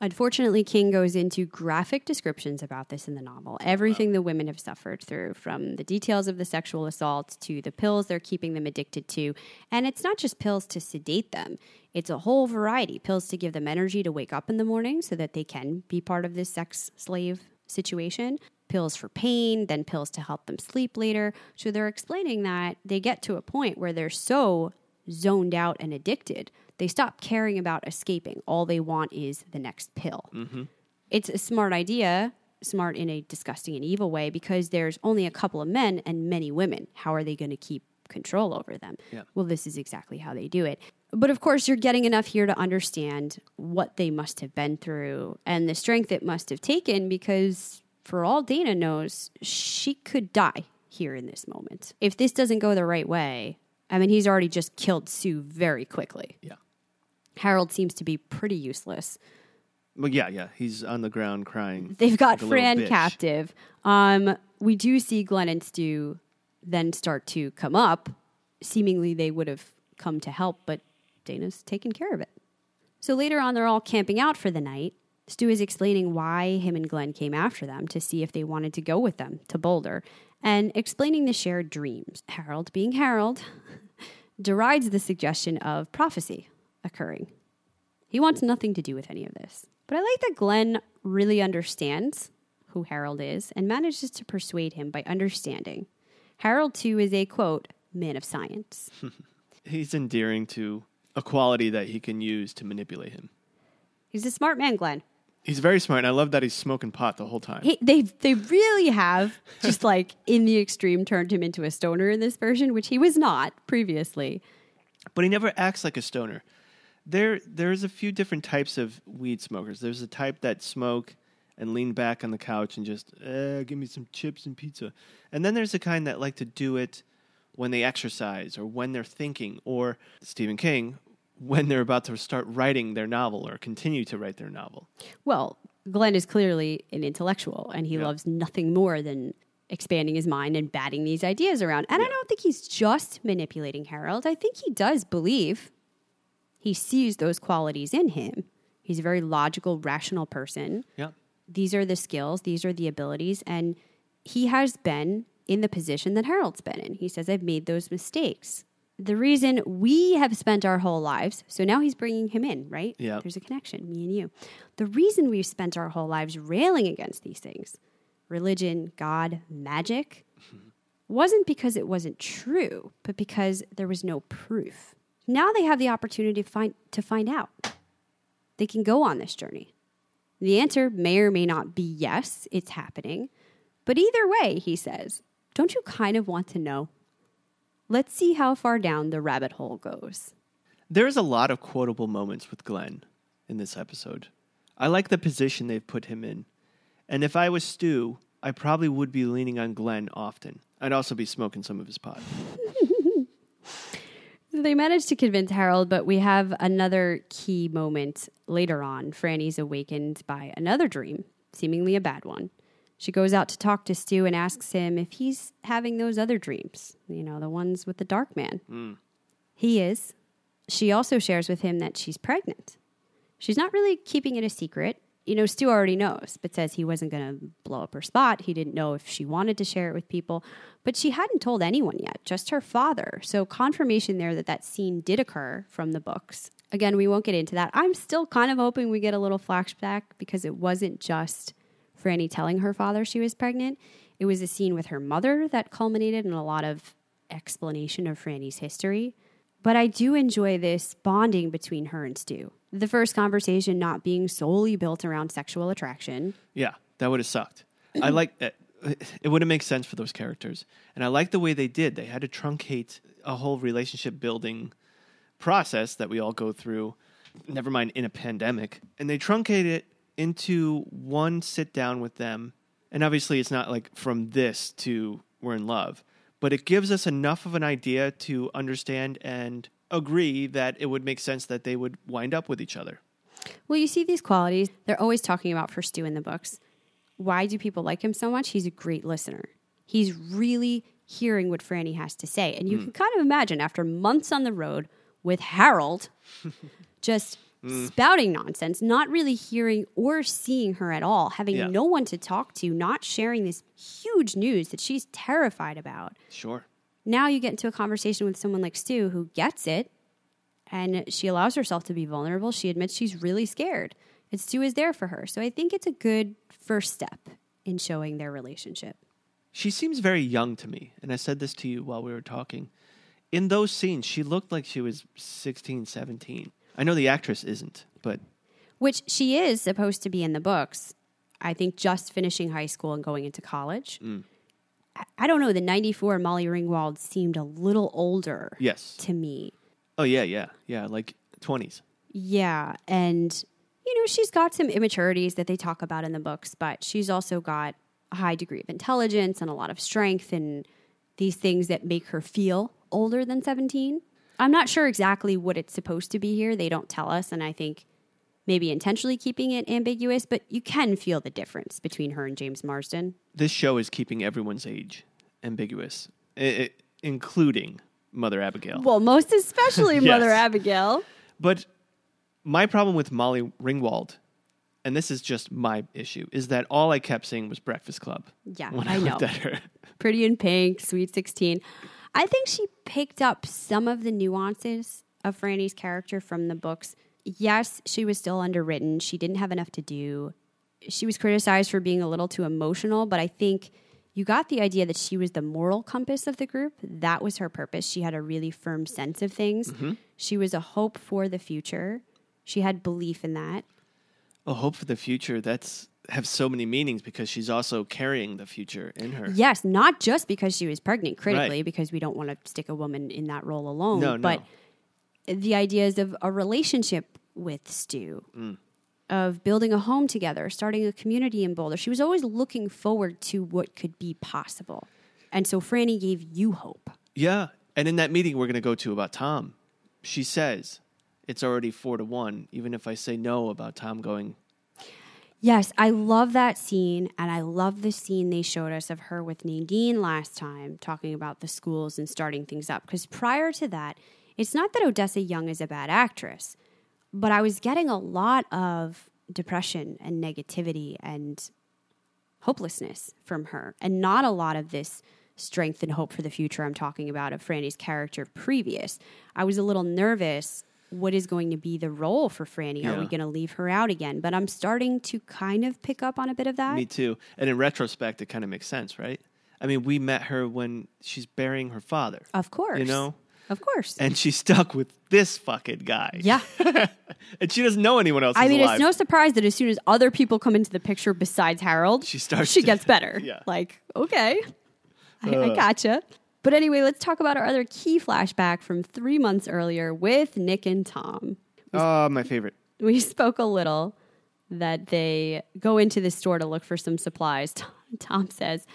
Unfortunately, King goes into graphic descriptions about this in the novel. Everything the women have suffered through, from the details of the sexual assault to the pills they're keeping them addicted to. And it's not just pills to sedate them, it's a whole variety. Pills to give them energy to wake up in the morning so that they can be part of this sex slave situation. Pills for pain, then pills to help them sleep later. So they're explaining that they get to a point where they're so zoned out and addicted they stop caring about escaping. All they want is the next pill. Mm-hmm. It's a smart idea, smart in a disgusting and evil way, because there's only a couple of men and many women. How are they going to keep control over them? Yeah. Well, this is exactly how they do it. But of course, you're getting enough here to understand what they must have been through and the strength it must have taken, because for all Dana knows, she could die here in this moment. If this doesn't go the right way, I mean, he's already just killed Sue very quickly. Yeah. Harold seems to be pretty useless. Well, yeah, yeah. He's on the ground crying. They've got like Fran captive. Um, we do see Glenn and Stu then start to come up. Seemingly, they would have come to help, but Dana's taken care of it. So later on, they're all camping out for the night. Stu is explaining why him and Glenn came after them to see if they wanted to go with them to Boulder and explaining the shared dreams. Harold, being Harold, derides the suggestion of prophecy occurring. He wants nothing to do with any of this. But I like that Glenn really understands who Harold is and manages to persuade him by understanding. Harold, too, is a quote, man of science. He's endearing to a quality that he can use to manipulate him. He's a smart man, Glenn. He's very smart, and I love that he's smoking pot the whole time. He, they they really have just like in the extreme turned him into a stoner in this version, which he was not previously. but he never acts like a stoner. There, there's a few different types of weed smokers. There's a type that smoke and lean back on the couch and just, eh, give me some chips and pizza. And then there's the kind that like to do it when they exercise or when they're thinking, or Stephen King, when they're about to start writing their novel or continue to write their novel. Well, Glenn is clearly an intellectual, and he Yeah. loves nothing more than expanding his mind and batting these ideas around. And I don't think he's just manipulating Harold. I think he does believe he sees those qualities in him. He's a very logical, rational person. Yeah. These are the skills, these are the abilities, and he has been in the position that Harold's been in. He says, I've made those mistakes. The reason we have spent our whole lives, so now he's bringing him in, right? Yeah. There's a connection, me and you. The reason we've spent our whole lives railing against these things, religion, God, magic, wasn't because it wasn't true, but because there was no proof. Now they have the opportunity to find, to find out. They can go on this journey. The answer may or may not be yes, it's happening. But either way, he says, don't you kind of want to know? Let's see how far down the rabbit hole goes. There's a lot of quotable moments with Glenn in this episode. I like the position they've put him in. And if I was Stu, I probably would be leaning on Glenn often. I'd also be smoking some of his pot. They managed to convince Harold, but we have another key moment later on. Franny's awakened by another dream, seemingly a bad one. She goes out to talk to Stu and asks him if he's having those other dreams, you know, the ones with the dark man. Hmm. He is. She also shares with him that she's pregnant. She's not really keeping it a secret. You know, Stu already knows, but says he wasn't going to blow up her spot. He didn't know if she wanted to share it with people, but she hadn't told anyone yet, just her father. So, confirmation there that that scene did occur from the books. Again, we won't get into that. I'm still kind of hoping we get a little flashback because it wasn't just Franny telling her father she was pregnant. It was a scene with her mother that culminated in a lot of explanation of Franny's history. But I do enjoy this bonding between her and Stu. The first conversation not being solely built around sexual attraction. Yeah, that would have sucked. I like that. It wouldn't make sense for those characters. And I like the way they did. They had to truncate a whole relationship building process that we all go through, never mind in a pandemic. And they truncate it into one sit down with them. And obviously, it's not like from this to we're in love, but it gives us enough of an idea to understand and agree that it would make sense that they would wind up with each other. Well, you see these qualities they're always talking about for Stu in the books. Why do people like him so much? He's a great listener. He's really hearing what Franny has to say. And you hmm. can kind of imagine after months on the road with Harold just hmm. spouting nonsense, not really hearing or seeing her at all, having Yeah. no one to talk to, not sharing this huge news that she's terrified about. Sure. Now you get into a conversation with someone like Stu who gets it and she allows herself to be vulnerable. She admits she's really scared. And Stu is there for her. So I think it's a good first step in showing their relationship. She seems very young to me, and I said this to you while we were talking. In those scenes, she looked like she was 16, 17. I know the actress isn't, but which she is supposed to be in the books. I think just finishing high school and going into college. I, I don't know. The 94 Molly Ringwald seemed a little older yes. to me. Oh, yeah, yeah, yeah, like 20s. Yeah. And, you know, she's got some immaturities that they talk about in the books, but she's also got a high degree of intelligence and a lot of strength and these things that make her feel older than 17. I'm not sure exactly what it's supposed to be here. They don't tell us. And I think maybe intentionally keeping it ambiguous, but you can feel the difference between her and James Marsden. This show is keeping everyone's age ambiguous, i- i- including Mother Abigail. Well, most especially Yes. Mother Abigail. But my problem with Molly Ringwald, and this is just my issue, is that all I kept seeing was Breakfast Club. Yeah, I I, know. at her. Pretty in Pink, Sweet 16. I think she picked up some of the nuances of Franny's character from the books. Yes, she was still underwritten. She didn't have enough to do. She was criticized for being a little too emotional, but I think you got the idea that she was the moral compass of the group. That was her purpose. She had a really firm sense of things. Mm-hmm. She was a hope for the future. She had belief in that. Oh, hope for the future. That's have so many meanings because she's also carrying the future in her. Yes, not just because she was pregnant critically, Right. because we don't want to stick a woman in that role alone, No, no. The ideas of a relationship with Stu, Mm. of building a home together, starting a community in Boulder. She was always looking forward to what could be possible. And so Franny gave you hope. Yeah. And in that meeting we're going to go to about Tom, she says it's already four to one, even if I say no about Tom going. Yes, I love that scene, and I love the scene they showed us of her with Nadine last time, talking about the schools and starting things up. Because prior to that, it's not that Odessa Young is a bad actress, but I was getting a lot of depression and negativity and hopelessness from her, and not a lot of this strength and hope for the future I'm talking about of Franny's character previous. I was a little nervous. What is going to be the role for Franny? Are we going to leave her out again? But I'm starting to kind of pick up on a bit of that. Me too. And in retrospect, it kind of makes sense, right? I mean, we met her when she's burying her father. Of course. You know? Of course. And she's stuck with this fucking guy. yeah. And she doesn't know anyone else I mean, alive. it's no surprise that as soon as other people come into the picture besides Harold, She starts she to- gets better. Yeah. Like, okay, I, Uh. I gotcha. But anyway, let's talk about our other key flashback from three months earlier with Nick and Tom. Oh, my favorite. We spoke a little that they go into the store to look for some supplies. Tom says,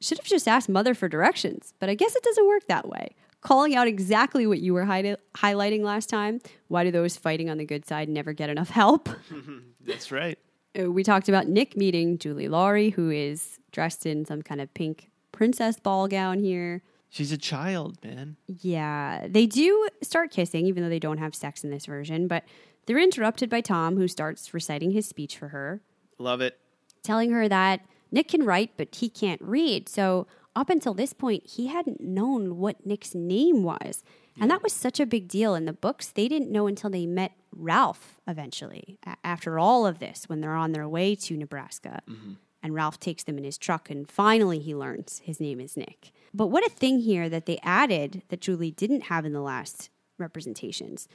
should have just asked Mother for directions, but I guess it doesn't work that way. Calling out exactly what you were hi- highlighting last time. Why do those fighting on the good side never get enough help? That's right. Uh, we talked about Nick meeting Julie Lawry, who is dressed in some kind of pink princess ball gown here. She's a child, man. Yeah, they do start kissing, even though they don't have sex in this version, but they're interrupted by Tom, who starts reciting his speech for her, Love it. telling her that Nick can write, but he can't read. So, up until this point, he hadn't known what Nick's name was. And that was such a big deal in the books. They didn't know until they met Ralph eventually, a- after all of this, when they're on their way to Nebraska. Mm-hmm. And Ralph takes them in his truck, and finally he learns his name is Nick. But what a thing here that they added that Julie didn't have in the last representations.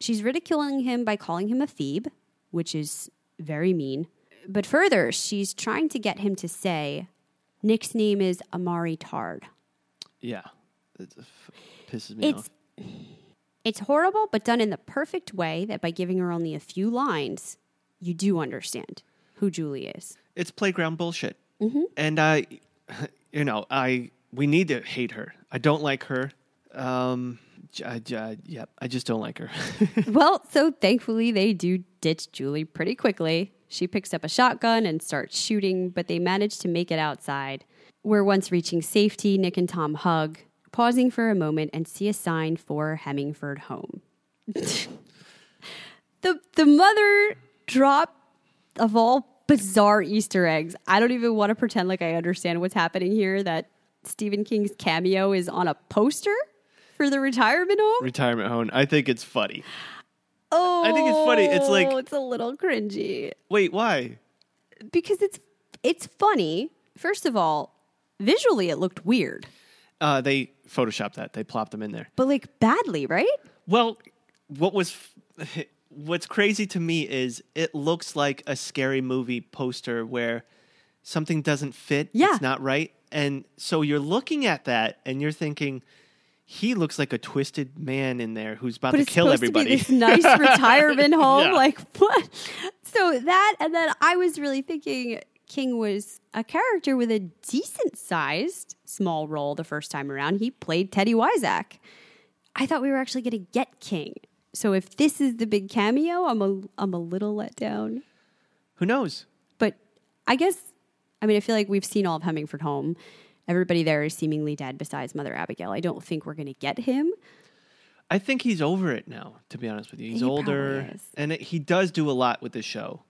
She's ridiculing him by calling him a Phoebe, which is very mean. But further, she's trying to get him to say, Nick's name is Amari Tard. Yeah. It pisses me It's off. it's horrible, but done in the perfect way that by giving her only a few lines, you do understand who Julie is. It's playground bullshit. Mm-hmm. And I, you know, I we need to hate her. I don't like her. Um, I, yeah, I just don't like her. well, so thankfully they do ditch Julie pretty quickly. She picks up a shotgun and starts shooting, but they manage to make it outside. We're once reaching safety. Nick and Tom hug, pausing for a moment and see a sign for Hemingford home. the the mother drop of all bizarre Easter eggs. I don't even want to pretend like I understand what's happening here. That Stephen King's cameo is on a poster for the retirement home. Retirement home. I think it's funny. Oh, I think it's funny. It's like- it's a little cringy Wait, why? because it's it's funny. First of all, visually it looked weird, Uh, they photoshopped that. They plopped them in there. but like badly, right? Well, what was what's crazy to me is it looks like a scary movie poster where something doesn't fit. Yeah. It's not right. And so you're looking at that and you're thinking, he looks like a twisted man in there who's about But to kill everybody. to this nice retirement home. Yeah. Like what? So that, and then I was really thinking King was a character with a decent sized small role the first time around. He played Teddy Weizak. I thought we were actually going to get King. So if this is the big cameo, I'm a I'm a little let down. Who knows? But I guess, I mean, I feel like we've seen all of Hemingford Home. Everybody there is seemingly dead besides Mother Abigail. I don't think we're going to get him. I think he's over it now. To be honest with you, he's He older, and it, he does do a lot with the show.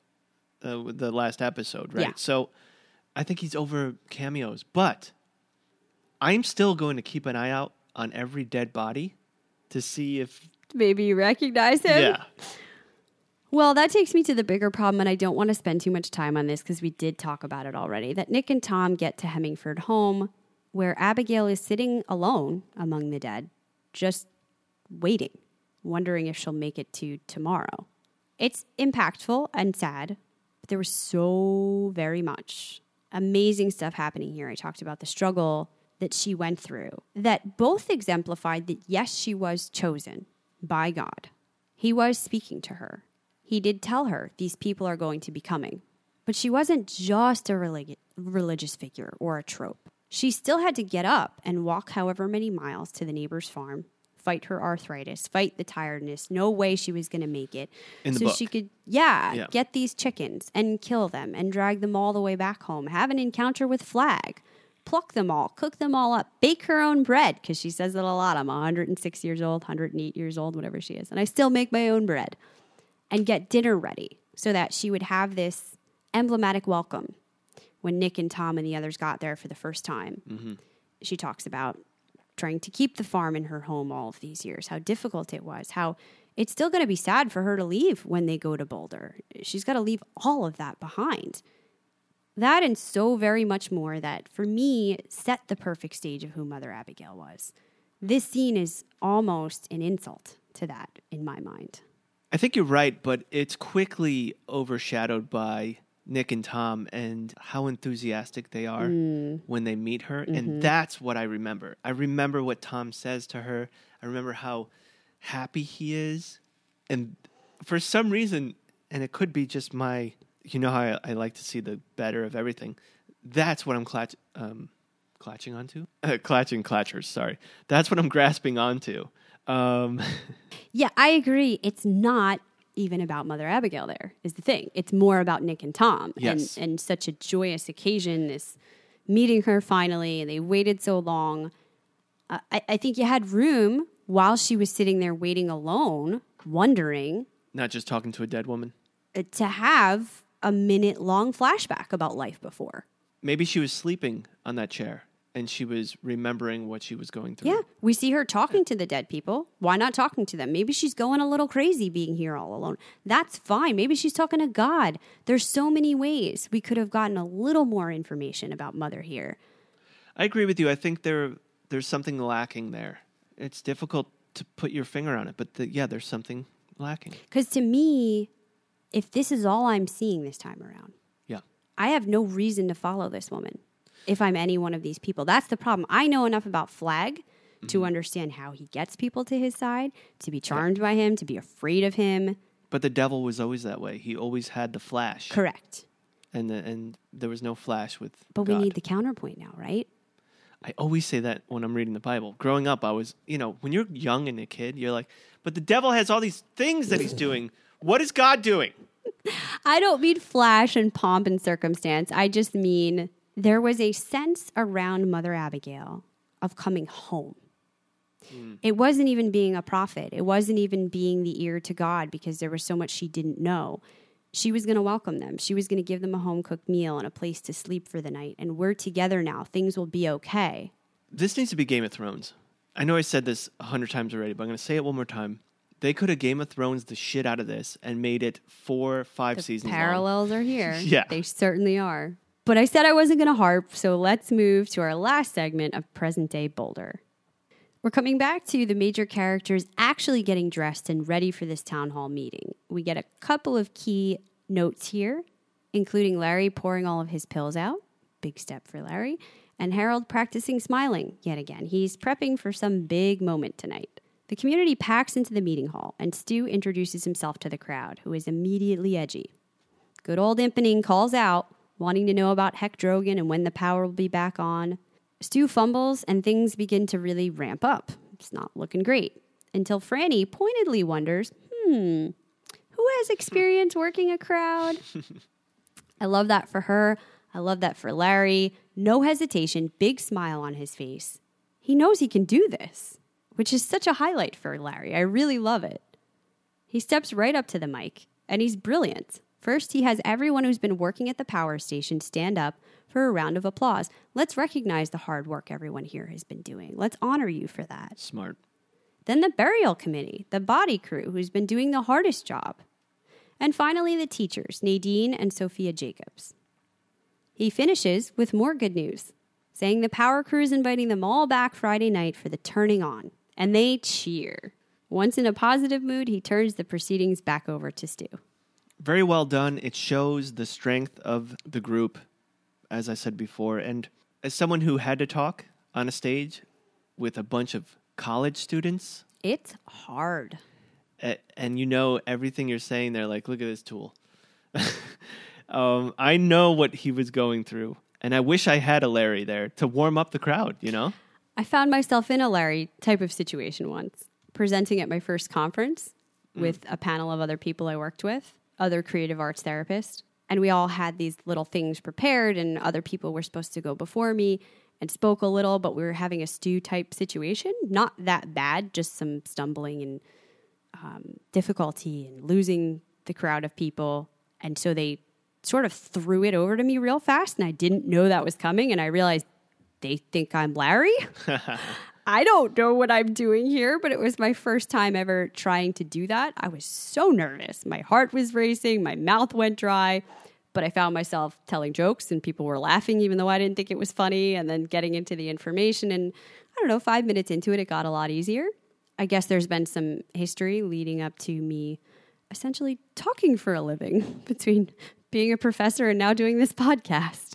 Uh, with the last episode, right? Yeah. So I think he's over cameos, but I'm still going to keep an eye out on every dead body to see if Maybe you recognize him. yeah. Well, that takes me to the bigger problem, and I don't want to spend too much time on this because we did talk about it already. That Nick and Tom get to Hemingford home, where Abigail is sitting alone among the dead, just waiting, wondering if she'll make it to tomorrow. It's impactful and sad, but there was so very much amazing stuff happening here. I talked about the struggle that she went through that both exemplified that yes, she was chosen by God. He was speaking to her. He did tell her these people are going to be coming. But she wasn't just a religi- religious figure or a trope. She still had to get up and walk however many miles to the neighbor's farm, fight her arthritis, fight the tiredness. No way she was going to make it. So book. she could, yeah, Yeah. get these chickens and kill them and drag them all the way back home, have an encounter with Flag, pluck them all, cook them all up, bake her own bread because she says it a lot. I'm 106 years old, 108 years old, whatever she is, and I still make my own bread and get dinner ready so that she would have this emblematic welcome when Nick and Tom and the others got there for the first time. Mm-hmm. She talks about trying to keep the farm in her home all of these years, how difficult it was, how it's still going to be sad for her to leave when they go to Boulder. She's got to leave all of that behind. That and so very much more that, for me, set the perfect stage of who Mother Abigail was. This scene is almost an insult to that in my mind. I think you're right, but it's quickly overshadowed by Nick and Tom and how enthusiastic they are when they meet her. And that's what I remember. I remember what Tom says to her. I remember how happy he is. And for some reason, and it could be just my, you know how I, I like to see the better of everything. That's what I'm clatch, um, clatching onto? Uh, clatching clatchers, sorry. That's what I'm grasping onto. Um, Yeah, I agree. It's not even about Mother Abigail there, is the thing. It's more about Nick and Tom Yes. and, and such a joyous occasion, this meeting her finally, and they waited so long. Uh, I, I think you had room while she was sitting there waiting alone, wondering not just talking to a dead woman. uh, to have a minute long flashback about life before. Maybe she was sleeping on that chair and she was remembering what she was going through. Yeah, we see her talking to the dead people. Why not talking to them? Maybe she's going a little crazy being here all alone. That's fine. Maybe she's talking to God. There's so many ways we could have gotten a little more information about Mother here. I agree with you. I think there there's something lacking there. It's difficult to put your finger on it, but the, yeah, there's something lacking. Because to me, if this is all I'm seeing this time around, Yeah. I have no reason to follow this woman if I'm any one of these people. That's the problem. I know enough about Flag to mm-hmm. understand how he gets people to his side, to be charmed by him, to be afraid of him. But the devil was always that way. He always had the flash. Correct. And the, and there was no flash with But we need the counterpoint now, right? I always say that when I'm reading the Bible. Growing up, I was, you know, when you're young and a kid, you're like, but the devil has all these things that he's doing. What is God doing? I don't mean flash and pomp and circumstance. I just mean There was a sense around Mother Abigail of coming home. Hmm. It wasn't even being a prophet. It wasn't even being the ear to God because there was so much she didn't know. She was going to welcome them. She was going to give them a home cooked meal and a place to sleep for the night. And we're together now. Things will be okay. This needs to be Game of Thrones. I know I said this a hundred times already, but I'm going to say it one more time. They could have Game of Thrones the shit out of this and made it four, five seasons. long. Parallels are here. Yeah. They certainly are. But I said I wasn't going to harp, so let's move to our last segment of present day Boulder. We're coming back to the major characters actually getting dressed and ready for this town hall meeting. We get a couple of key notes here, including Larry pouring all of his pills out. Big step for Larry. And Harold practicing smiling yet again. He's prepping for some big moment tonight. The community packs into the meeting hall, and Stu introduces himself to the crowd, who is immediately edgy. Good old Impening calls out, wanting to know about Heck Drogan and when the power will be back on. Stu fumbles, and things begin to really ramp up. It's not looking great. Until Franny pointedly wonders, hmm, who has experience working a crowd? I love that for her. I love that for Larry. No hesitation, big smile on his face. He knows he can do this, which is such a highlight for Larry. I really love it. He steps right up to the mic, and he's brilliant. First, he has everyone who's been working at the power station stand up for a round of applause. Let's recognize the hard work everyone here has been doing. Let's honor you for that. Smart. Then the burial committee, the body crew who's been doing the hardest job. And finally, the teachers, Nadine and Sophia Jacobs. He finishes with more good news, saying the power crew is inviting them all back Friday night for the turning on, and they cheer. Once in a positive mood, he turns the proceedings back over to Stu. Very well done. It shows the strength of the group, as I said before. And as someone who had to talk on a stage with a bunch of college students, It's hard. a- and you know everything you're saying, they're like, look at this tool. um, I know what he was going through. And I wish I had a Larry there to warm up the crowd, you know? I found myself in a Larry type of situation once, presenting at my first conference with a panel of other people I worked with, other creative arts therapists. And we all had these little things prepared, and other people were supposed to go before me and spoke a little, but we were having a Stu type situation. Not that bad, just some stumbling and um, difficulty and losing the crowd of people. And so they sort of threw it over to me real fast, and I didn't know that was coming. And I realized they think I'm Larry. I don't know what I'm doing here, but it was my first time ever trying to do that. I was so nervous. My heart was racing, my mouth went dry, but I found myself telling jokes and people were laughing, even though I didn't think it was funny, and then getting into the information. And I don't know, five minutes into it, it got a lot easier. I guess there's been some history leading up to me essentially talking for a living between being a professor and now doing this podcast.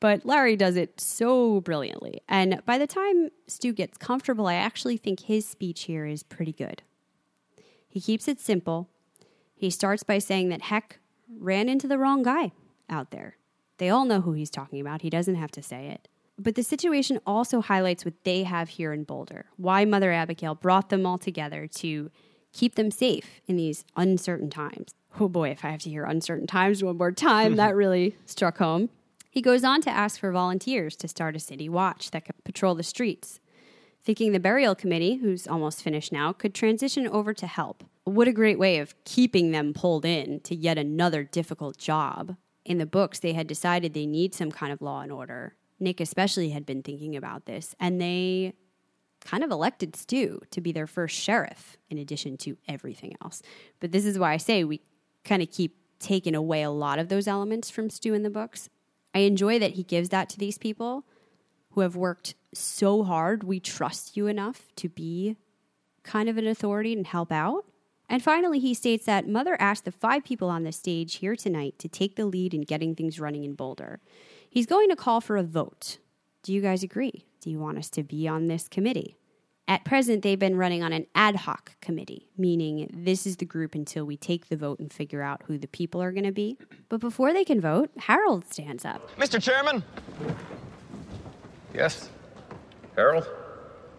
But Larry does it so brilliantly. And by the time Stu gets comfortable, I actually think his speech here is pretty good. He keeps it simple. He starts by saying that Heck ran into the wrong guy out there. They all know who he's talking about. He doesn't have to say it. But the situation also highlights what they have here in Boulder, why Mother Abigail brought them all together to keep them safe in these uncertain times. Oh boy, if I have to hear uncertain times one more time, that really struck home. He goes on to ask for volunteers to start a city watch that could patrol the streets, thinking the burial committee, who's almost finished now, could transition over to help. What a great way of keeping them pulled in to yet another difficult job. In the books, they had decided they need some kind of law and order. Nick, especially, had been thinking about this, and they kind of elected Stu to be their first sheriff in addition to everything else. But this is why I say we kind of keep taking away a lot of those elements from Stu in the books. I enjoy that he gives that to these people who have worked so hard. We trust you enough to be kind of an authority and help out. And finally, he states that Mother asked the five people on the stage here tonight to take the lead in getting things running in Boulder. He's going to call for a vote. Do you guys agree? Do you want us to be on this committee? At present, they've been running on an ad hoc committee, meaning this is the group until we take the vote and figure out who the people are going to be. But before they can vote, Harold stands up. Mr. Chairman. Yes? Harold?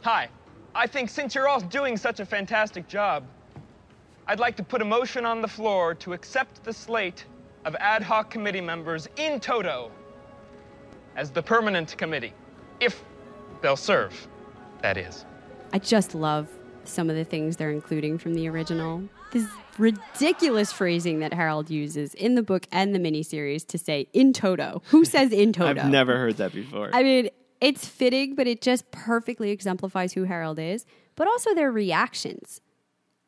Hi. I think since you're all doing such a fantastic job, I'd like to put a motion on the floor to accept the slate of ad hoc committee members in toto. as the permanent committee. If they'll serve, that is. I just love some of the things they're including from the original. This ridiculous phrasing that Harold uses in the book and the miniseries to say in toto. Who says in toto? I've never heard that before. I mean, it's fitting, but it just perfectly exemplifies who Harold is, but also their reactions.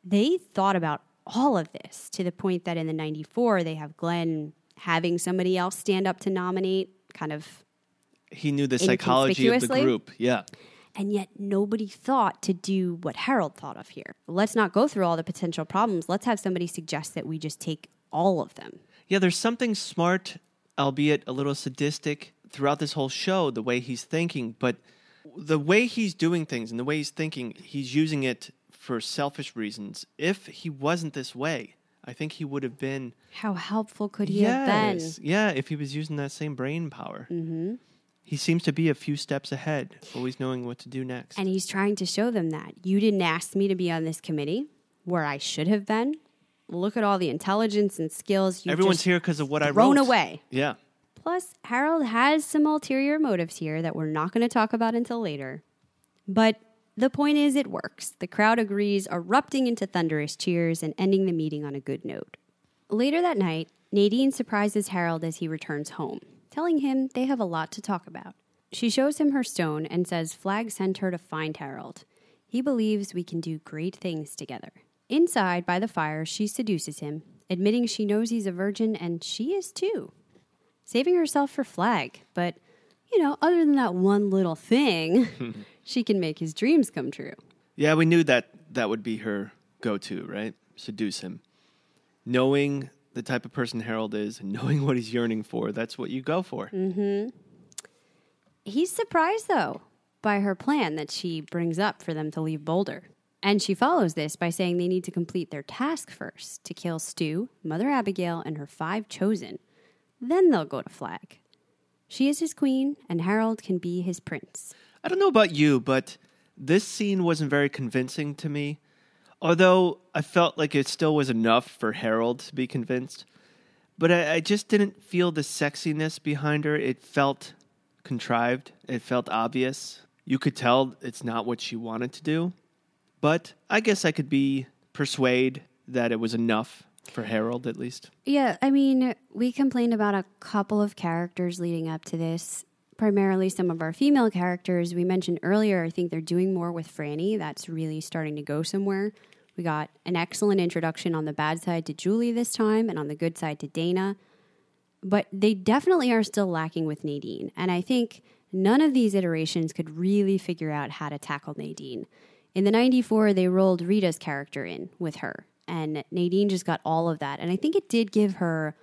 They thought about all of this to the point that in the 94, they have Glenn having somebody else stand up to nominate, kind of, he knew the psychology of the group. Yeah. And yet nobody thought to do what Harold thought of here. Let's not go through all the potential problems. Let's have somebody suggest that we just take all of them. Yeah, there's something smart, albeit a little sadistic, throughout this whole show, the way he's thinking. But the way he's doing things and the way he's thinking, he's using it for selfish reasons. If he wasn't this way, I think he would have been. How helpful could he have been? Yes. Yeah, if he was using that same brain power. Mm-hmm. He seems to be a few steps ahead, always knowing what to do next. And he's trying to show them that you didn't ask me to be on this committee where I should have been. Look at all the intelligence and skills you Everyone's here because of what I thrown wrote. away. Yeah. Plus, Harold has some ulterior motives here that we're not going to talk about until later. But the point is, it works. The crowd agrees, erupting into thunderous cheers and ending the meeting on a good note. Later that night, Nadine surprises Harold as he returns home, telling him they have a lot to talk about. She shows him her stone and says Flag sent her to find Harold. He believes we can do great things together. Inside, by the fire, she seduces him, admitting she knows he's a virgin and she is too saving herself for Flag. But, you know, other than that one little thing, she can make his dreams come true. Yeah, we knew that that would be her go to, right? Seduce him. Knowing the type of person Harold is and knowing what he's yearning for, that's what you go for. Mm-hmm. He's surprised, though, by her plan that she brings up for them to leave Boulder. And she follows this by saying they need to complete their task first to kill Stu, Mother Abigail, and her five chosen. Then they'll go to Flag. She is his queen, and Harold can be his prince. I don't know about you, but this scene wasn't very convincing to me. Although I felt like it still was enough for Harold to be convinced. But I, I just didn't feel the sexiness behind her. It felt contrived, it felt obvious. You could tell it's not what she wanted to do. But I guess I could be persuade that it was enough for Harold at least. Yeah, I mean, we complained about a couple of characters leading up to this. Primarily, some of our female characters. We mentioned earlier, I think they're doing more with Franny. That's really starting to go somewhere. We got an excellent introduction on the bad side to Julie this time and on the good side to Dana. But they definitely are still lacking with Nadine. And I think none of these iterations could really figure out how to tackle Nadine. In the 94, they rolled Rita's character in with her, and Nadine just got all of that. And I think it did give her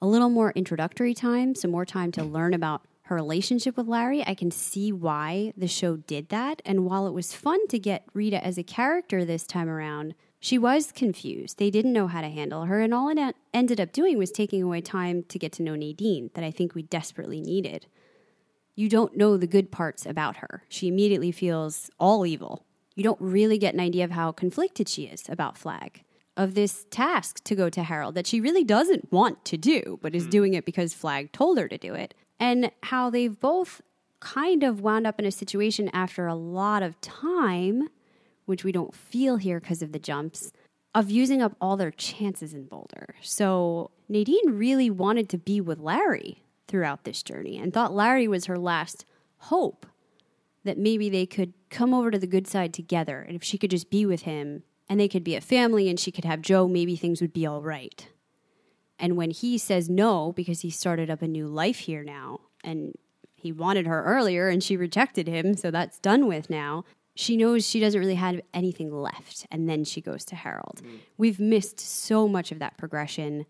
a little more introductory time, some more time to learn about her relationship with Larry. I can see why the show did that. And while it was fun to get Rita as a character this time around, she was confused. They didn't know how to handle her, and all it ended up doing was taking away time to get to know Nadine that I think we desperately needed. You don't know the good parts about her. She immediately feels all evil. You don't really get an idea of how conflicted she is about Flag, of this task to go to Harold that she really doesn't want to do, but is hmm. doing it because Flag told her to do it, and how they've both kind of wound up in a situation after a lot of time, which we don't feel here because of the jumps, of using up all their chances in Boulder. So Nadine really wanted to be with Larry throughout this journey and thought Larry was her last hope that maybe they could come over to the good side together. And if she could just be with him and they could be a family and she could have Joe, maybe things would be all right. And when he says no, because he started up a new life here now, and he wanted her earlier and she rejected him, so that's done with now, she knows she doesn't really have anything left. And then she goes to Harold. Mm. We've missed so much of that progression.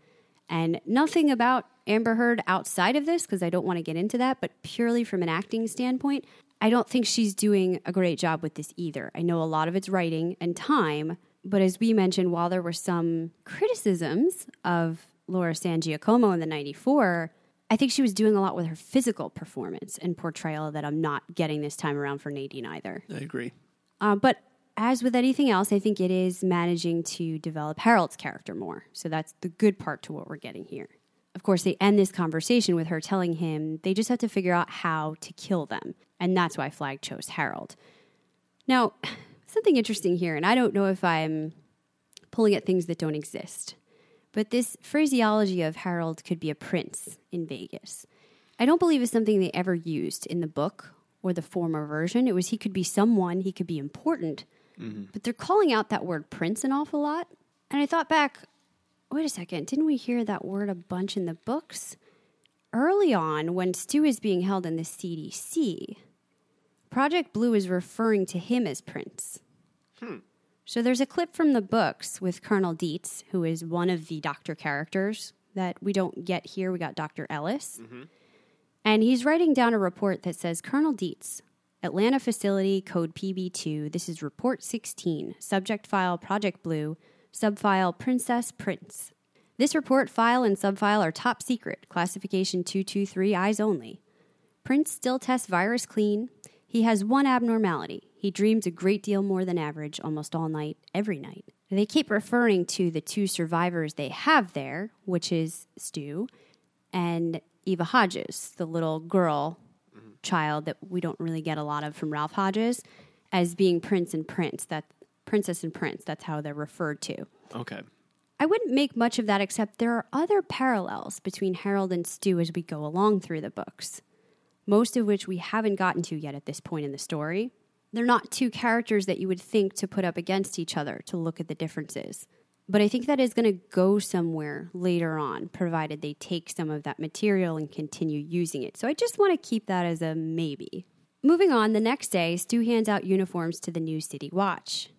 And nothing about Amber Heard outside of this, because I don't want to get into that, but purely from an acting standpoint, I don't think she's doing a great job with this either. I know a lot of it's writing and time, but as we mentioned, while there were some criticisms of Laura San Giacomo in the 94, I think she was doing a lot with her physical performance and portrayal that I'm not getting this time around for Nadine either. I agree. Uh, but as with anything else, I think it is managing to develop Harold's character more. So that's the good part to what we're getting here. Of course, they end this conversation with her telling him they just have to figure out how to kill them. And that's why Flag chose Harold. Now, something interesting here, and I don't know if I'm pulling at things that don't exist, but this phraseology of Harold could be a prince in Vegas. I don't believe is something they ever used in the book or the former version. It was he could be someone, he could be important, mm-hmm. but they're calling out that word prince an awful lot. And I thought back, wait a second, didn't we hear that word a bunch in the books? Early on, when Stu is being held in the CDC, Project Blue is referring to him as Prince. Hmm. So there's a clip from the books with Colonel Dietz, who is one of the doctor characters that we don't get here. We got Dr. Ellis. Mm-hmm. And he's writing down a report that says Colonel Dietz, Atlanta facility, code PB2. This is report 16, subject file Project Blue, subfile Princess Prince. This report file and subfile are top secret, classification 223, eyes only. Prince still tests virus clean. He has one abnormality. He dreams a great deal more than average almost all night, every night. They keep referring to the two survivors they have there, which is Stu and Eva Hodges, the little girl mm-hmm. child that we don't really get a lot of from Ralph Hodges, as being Prince and Prince. That Princess and Prince. That's how they're referred to. Okay. I wouldn't make much of that except there are other parallels between Harold and Stu as we go along through the books, most of which we haven't gotten to yet at this point in the story. They're not two characters that you would think to put up against each other to look at the differences. But I think that is going to go somewhere later on, provided they take some of that material and continue using it. So I just want to keep that as a maybe. Moving on, the next day, Stu hands out uniforms to the new City Watch.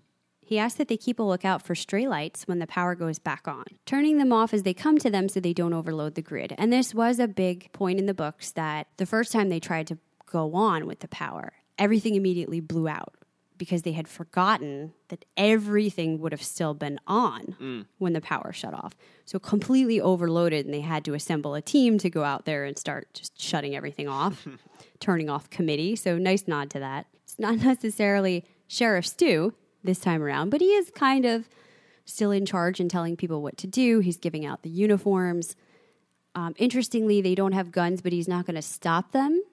He asks that they keep a lookout for stray lights when the power goes back on, turning them off as they come to them so they don't overload the grid. And this was a big point in the books that the first time they tried to go on with the power, everything immediately blew out because they had forgotten that everything would have still been on when the power shut off. So completely overloaded, and they had to assemble a team to go out there and start just shutting everything off, turning off committee. So nice nod to that. It's not necessarily Sheriff Stu this time around, but he is kind of still in charge and telling people what to do. He's giving out the uniforms. Um, interestingly, they don't have guns, but he's not going to stop them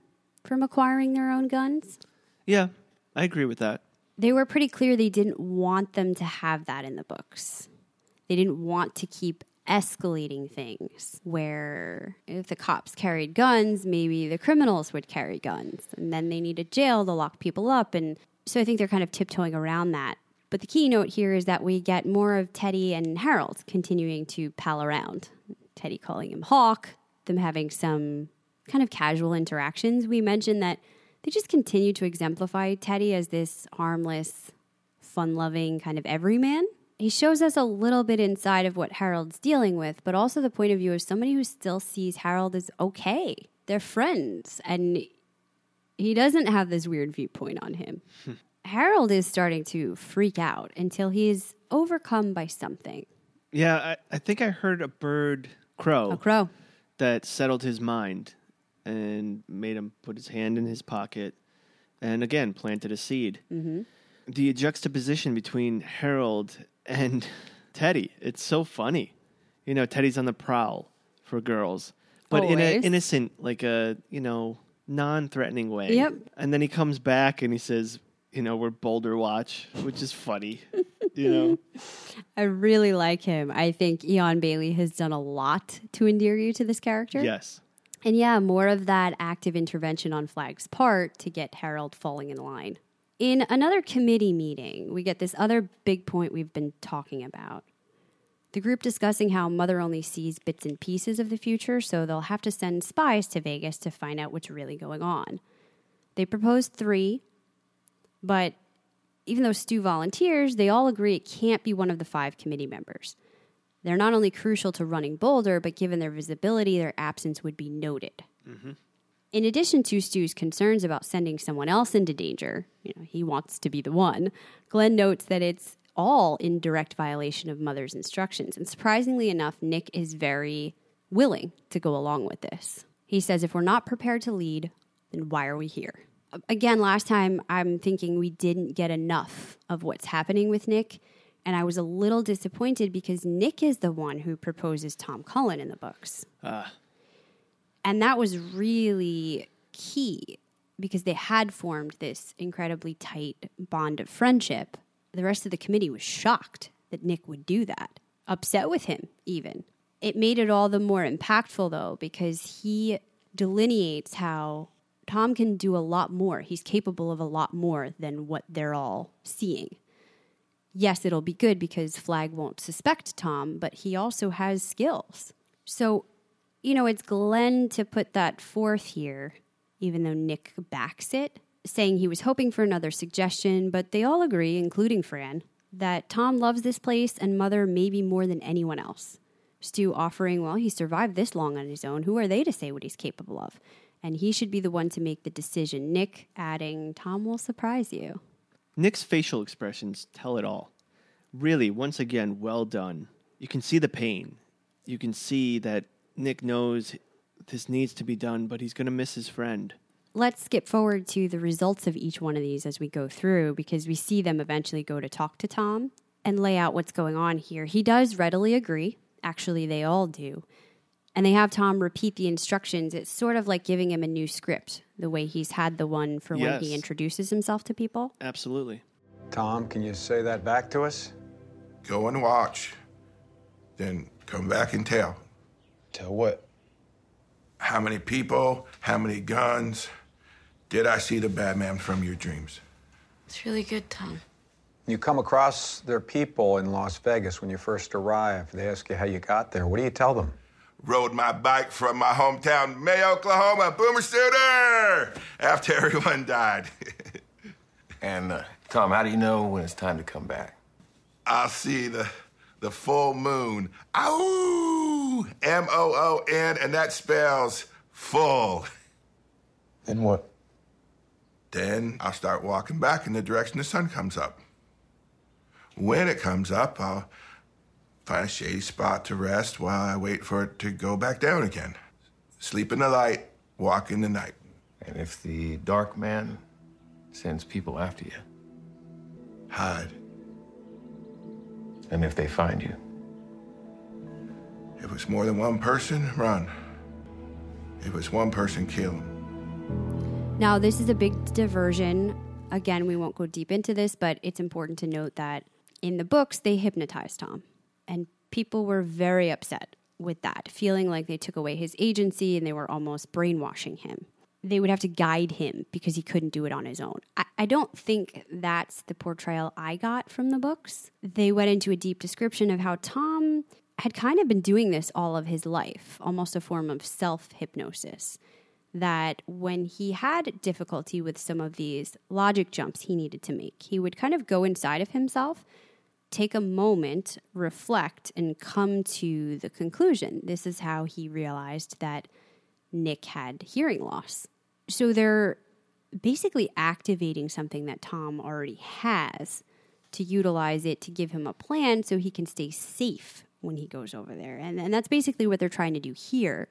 from acquiring their own guns. Yeah, I agree with that. They were pretty clear they didn't want them to have that in the books. They didn't want to keep escalating things where if the cops carried guns, maybe the criminals would carry guns. And then they needed jail to lock people up. And so I think they're kind of tiptoeing around that. But the keynote here is that we get more of Teddy and Harold continuing to pal around. Teddy calling him Hawk, them having some kind of casual interactions. We mentioned that they just continue to exemplify Teddy as this harmless, fun loving kind of everyman. He shows us a little bit inside of what Harold's dealing with, but also the point of view of somebody who still sees Harold as okay. They're friends, and he doesn't have this weird viewpoint on him. Hmm. Harold is starting to freak out until he is overcome by something. Yeah, I, I think I heard a bird crow A crow. that settled his mind and made him put his hand in his pocket and again planted a seed. Mm-hmm. The juxtaposition between Harold and Teddy, it's so funny. You know, Teddy's on the prowl for girls, but in an innocent, like a, you know, non threatening way. Yep. And then he comes back and he says, you know, we're Boulder Watch, which is funny. you know? I really like him. I think Eion Bailey has done a lot to endear you to this character. Yes. And yeah, more of that active intervention on Flag's part to get Harold falling in line. In another committee meeting, we get this other big point we've been talking about. The group discussing how Mother only sees bits and pieces of the future, so they'll have to send spies to Vegas to find out what's really going on. They propose three, but even though Stu volunteers, they all agree it can't be one of the five committee members. They're not only crucial to running Boulder, but given their visibility, their absence would be noted. Mm-hmm. In addition to Stu's concerns about sending someone else into danger, you know, he wants to be the one, Glenn notes that it's all in direct violation of Mother's instructions. And surprisingly enough, Nick is very willing to go along with this. He says, if we're not prepared to lead, then why are we here? Again, last time I'm thinking we didn't get enough of what's happening with Nick. And I was a little disappointed because Nick is the one who proposes Tom Cullen in the books. Ah. And that was really key because they had formed this incredibly tight bond of friendship. The rest of the committee was shocked that Nick would do that, upset with him, even. It made it all the more impactful, though, because he delineates how Tom can do a lot more. He's capable of a lot more than what they're all seeing. Yes, it'll be good because Flag won't suspect Tom, but he also has skills. So, you know, it's Glenn to put that forth here, even though Nick backs it, saying he was hoping for another suggestion, but they all agree, including Fran, that Tom loves this place and Mother maybe more than anyone else. Stu offering, well, he survived this long on his own. Who are they to say what he's capable of? And he should be the one to make the decision. Nick adding, Tom will surprise you. Nick's facial expressions tell it all. Really, once again, well done. You can see the pain. You can see that Nick knows this needs to be done, but he's going to miss his friend. Let's skip forward to the results of each one of these as we go through because we see them eventually go to talk to Tom and lay out what's going on here. He does readily agree. Actually, they all do. And they have Tom repeat the instructions. It's sort of like giving him a new script, the way he's had the one for when he introduces himself to people. Absolutely. Tom, can you say that back to us? Go and watch. Then come back and tell. Tell what? How many people? How many guns? Did I see the bad man from your dreams? It's really good, Tom. You come across their people in Las Vegas when you first arrive. They ask you how you got there. What do you tell them? Rode my bike from my hometown, May, Oklahoma, Boomer Sooner, after everyone died. And uh, Tom, how do you know when it's time to come back? I'll see the the full moon. Ow! M O O N, and that spells full. Then what? Then I'll start walking back in the direction the sun comes up. When it comes up, I'll find a shady spot to rest while I wait for it to go back down again. Sleep in the light, walk in the night. And if the dark man sends people after you, Hide. and if they find you, If it's more than one person, run. If it's one person, kill 'em. Now, this is a big diversion. Again, we won't go deep into this, but it's important to note that in the books, they hypnotize Tom. And people were very upset with that, feeling like they took away his agency and they were almost brainwashing him. They would have to guide him because he couldn't do it on his own. I, I don't think that's the portrayal I got from the books. They went into a deep description of how Tom had kind of been doing this all of his life, almost a form of self hypnosis that when he had difficulty with some of these logic jumps he needed to make, he would kind of go inside of himself, take a moment, reflect, and come to the conclusion. This is how he realized that Nick had hearing loss. So they're basically activating something that Tom already has to utilize it to give him a plan so he can stay safe when he goes over there. And, and that's basically what they're trying to do here.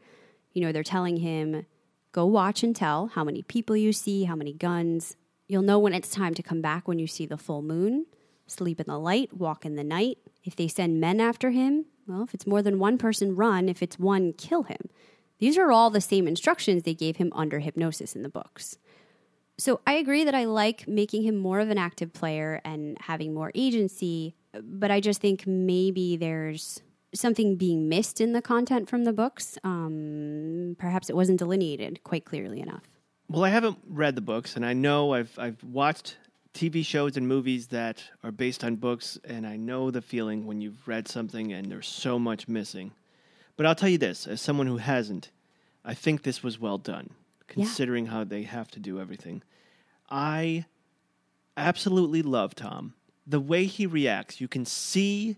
You know, they're telling him, go watch and tell how many people you see, how many guns. You'll know when it's time to come back when you see the full moon. Sleep in the light, walk in the night. If they send men after him, well, if it's more than one person, run. If it's one, kill him. These are all the same instructions they gave him under hypnosis in the books. So I agree that I like making him more of an active player and having more agency, but I just think maybe there's something being missed in the content from the books. Um, perhaps it wasn't delineated quite clearly enough. Well, I haven't read the books, and I know I've I've watched TV shows and movies that are based on books, and I know the feeling when you've read something and there's so much missing. But I'll tell you this, as someone who hasn't, I think this was well done, considering how they have to do everything. I absolutely love Tom. The way he reacts, you can see,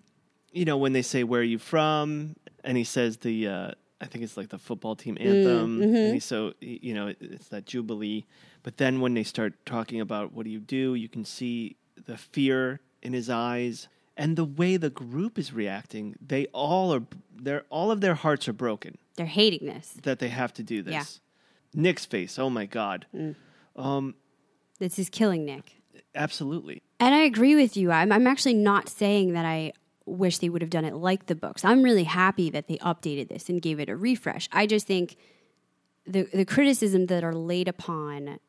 you know, when they say, Where are you from? And he says the, uh, I think it's like the football team mm, anthem. And he's mm-hmm. so, you know, it- it's that jubilee. But then when they start talking about what do you do, you can see the fear in his eyes and the way the group is reacting. They all are, they're, all of their hearts are broken They're hating this. that they have to do this. Yeah. Nick's face, oh my God. Mm. Um, This is killing Nick. absolutely. And I agree with you. I'm, I'm actually not saying that I wish they would have done it like the books. I'm really happy that they updated this and gave it a refresh. I just think the the criticism that are laid upon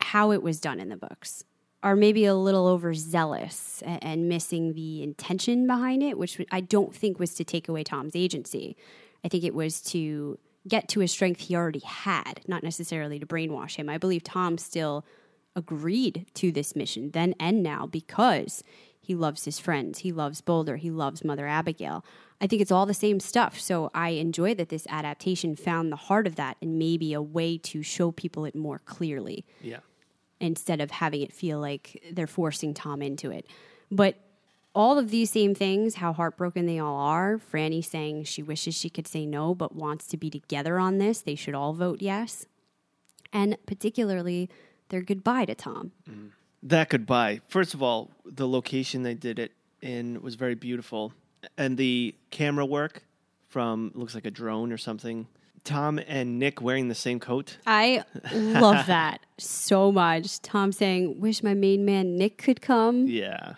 how it was done in the books are maybe a little overzealous and, and missing the intention behind it, which I don't think was to take away Tom's agency. I think it was to get to a strength he already had, not necessarily to brainwash him. I believe Tom still agreed to this mission then and now because he loves his friends, he loves Boulder, he loves Mother Abigail. I think it's all the same stuff. So I enjoy that this adaptation found the heart of that and maybe a way to show people it more clearly Yeah. instead of having it feel like they're forcing Tom into it. But all of these same things, how heartbroken they all are, Franny saying she wishes she could say no but wants to be together on this, they should all vote yes. And particularly their goodbye to Tom. Mm-hmm. That goodbye. First of all, the location they did it in was very beautiful, and the camera work from looks like a drone or something. Tom and Nick wearing the same coat. I love that so much. Tom saying, Wish my main man Nick could come. Yeah.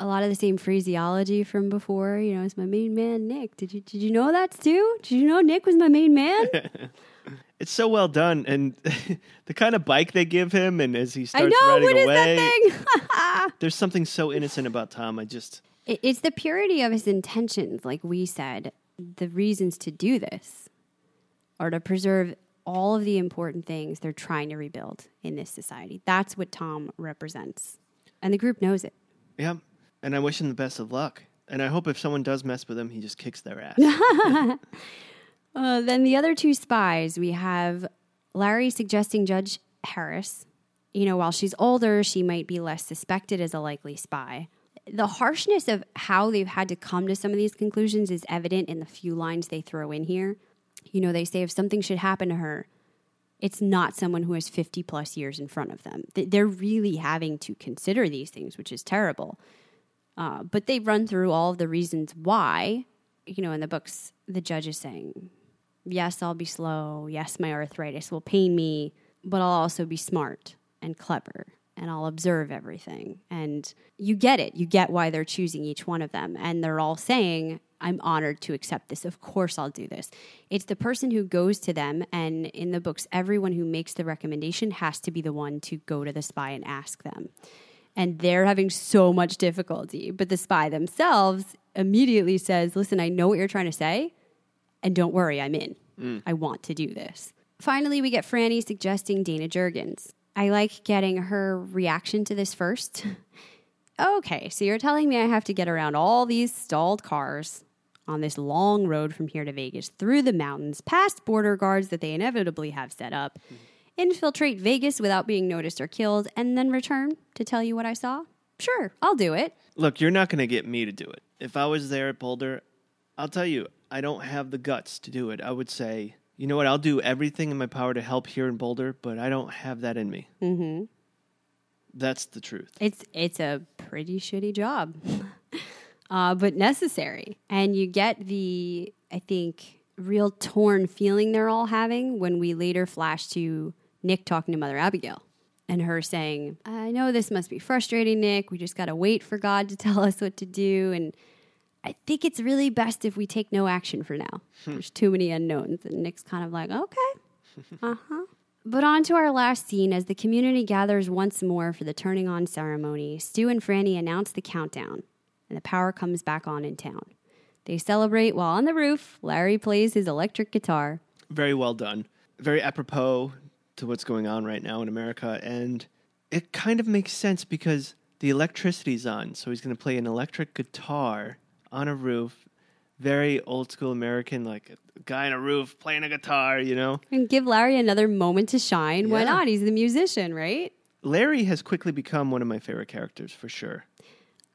A lot of the same phraseology from before. You know, it's my main man Nick. Did you did you know that too? Did you know Nick was my main man? It's so well done, and the kind of bike they give him, and as he I starts know, riding what is away, that thing? there's something so innocent about Tom. I just It- It's the purity of his intentions, like we said. The reasons to do this are to preserve all of the important things they're trying to rebuild in this society. That's what Tom represents. And the group knows it. yeah, and I wish him the best of luck. And I hope if someone does mess with him, he just kicks their ass. Uh, then the other two spies, we have Larry suggesting Judge Harris. You know, while she's older, she might be less suspected as a likely spy. The harshness of how they've had to come to some of these conclusions is evident in the few lines they throw in here. You know, they say if something should happen to her, it's not someone who has 50 plus years in front of them. They're really having to consider these things, which is terrible. Uh, but they run through all of the reasons why. You know, in the books, the judge is saying, yes, I'll be slow. Yes, my arthritis will pain me, but I'll also be smart and clever and I'll observe everything. And you get it. You get why they're choosing each one of them. And they're all saying, I'm honored to accept this. Of course, I'll do this. It's the person who goes to them. And in the books, everyone who makes the recommendation has to be the one to go to the spy and ask them. And they're having so much difficulty. But the spy themselves immediately says, Listen, I know what you're trying to say. And don't worry, I'm in. Mm. I want to do this. Finally, we get Franny suggesting Dana Jurgens. I like getting her reaction to this first. okay, so you're telling me I have to get around all these stalled cars on this long road from here to Vegas, through the mountains, past border guards that they inevitably have set up, mm-hmm. infiltrate Vegas without being noticed or killed, and then return to tell you what I saw? Sure, I'll do it. Look, you're not going to get me to do it. If I was there at Boulder, I'll tell you, I don't have the guts to do it. I would say, you know what, I'll do everything in my power to help here in Boulder, but I don't have that in me. Mm-hmm. That's the truth. It's it's a pretty shitty job, uh, but necessary. And you get the I think real torn feeling they're all having when we later flash to Nick talking to Mother Abigail and her saying, "I know this must be frustrating, Nick. We just got to wait for God to tell us what to do." And I think it's really best if we take no action for now. There's too many unknowns. And Nick's kind of like, "Okay." Uh huh. But on to our last scene as the community gathers once more for the turning on ceremony. Stu and Franny announce the countdown, and the power comes back on in town. They celebrate while on the roof, Larry plays his electric guitar. Very well done. Very apropos to what's going on right now in America. And it kind of makes sense because the electricity's on. So he's going to play an electric guitar on a roof. Very old school American, like a guy on a roof playing a guitar, you know? And give Larry another moment to shine. Why Yeah. not? He's the musician, right? Larry has quickly become one of my favorite characters for sure.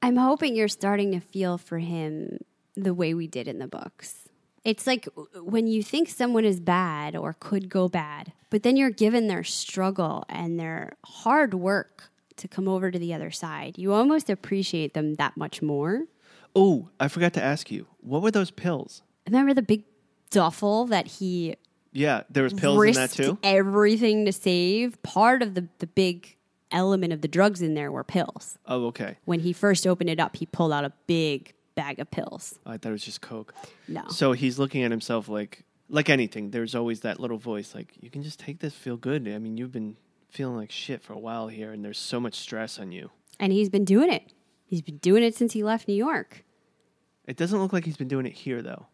I'm hoping you're starting to feel for him the way we did in the books. It's like when you think someone is bad or could go bad, but then you're given their struggle and their hard work to come over to the other side. You almost appreciate them that much more. Oh, I forgot to ask you, what were those pills? Remember the big duffel that he Yeah, there was pills in that risked too. everything to save? Part of the, the big element of the drugs in there were pills. Oh, okay. When he first opened it up, he pulled out a big bag of pills. Oh, I thought it was just coke. No. So he's looking at himself like like anything. There's always that little voice like you can just take this, feel good. I mean, you've been feeling like shit for a while here, and there's so much stress on you. And he's been doing it. He's been doing it since he left New York. It doesn't look like he's been doing it here though.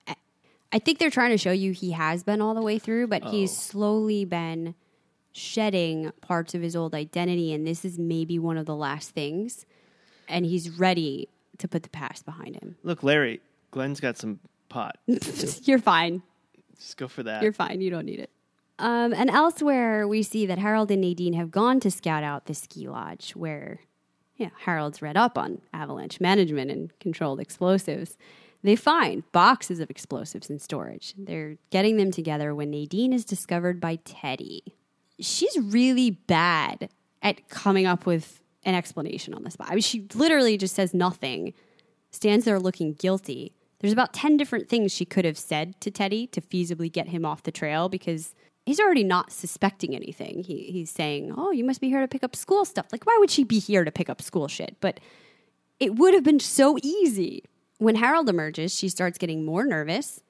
I think they're trying to show you he has been all the way through, but he's Oh. slowly been shedding parts of his old identity, and this is maybe one of the last things. And he's ready to put the past behind him. Look, Larry, Glenn's got some pot. You're fine. Just go for that. You're fine. You don't need it. Um, and elsewhere, we see that Harold and Nadine have gone to scout out the ski lodge where yeah, Harold's read up on avalanche management and controlled explosives. They find boxes of explosives in storage. They're getting them together when Nadine is discovered by Teddy. She's really bad at coming up with an explanation on the spot. I mean, she literally just says nothing, stands there looking guilty. There's about 10 different things she could have said to Teddy to feasibly get him off the trail because he's already not suspecting anything. He, he's saying, Oh, you must be here to pick up school stuff. Like, why would she be here to pick up school shit? But it would have been so easy. When Harold emerges, she starts getting more nervous.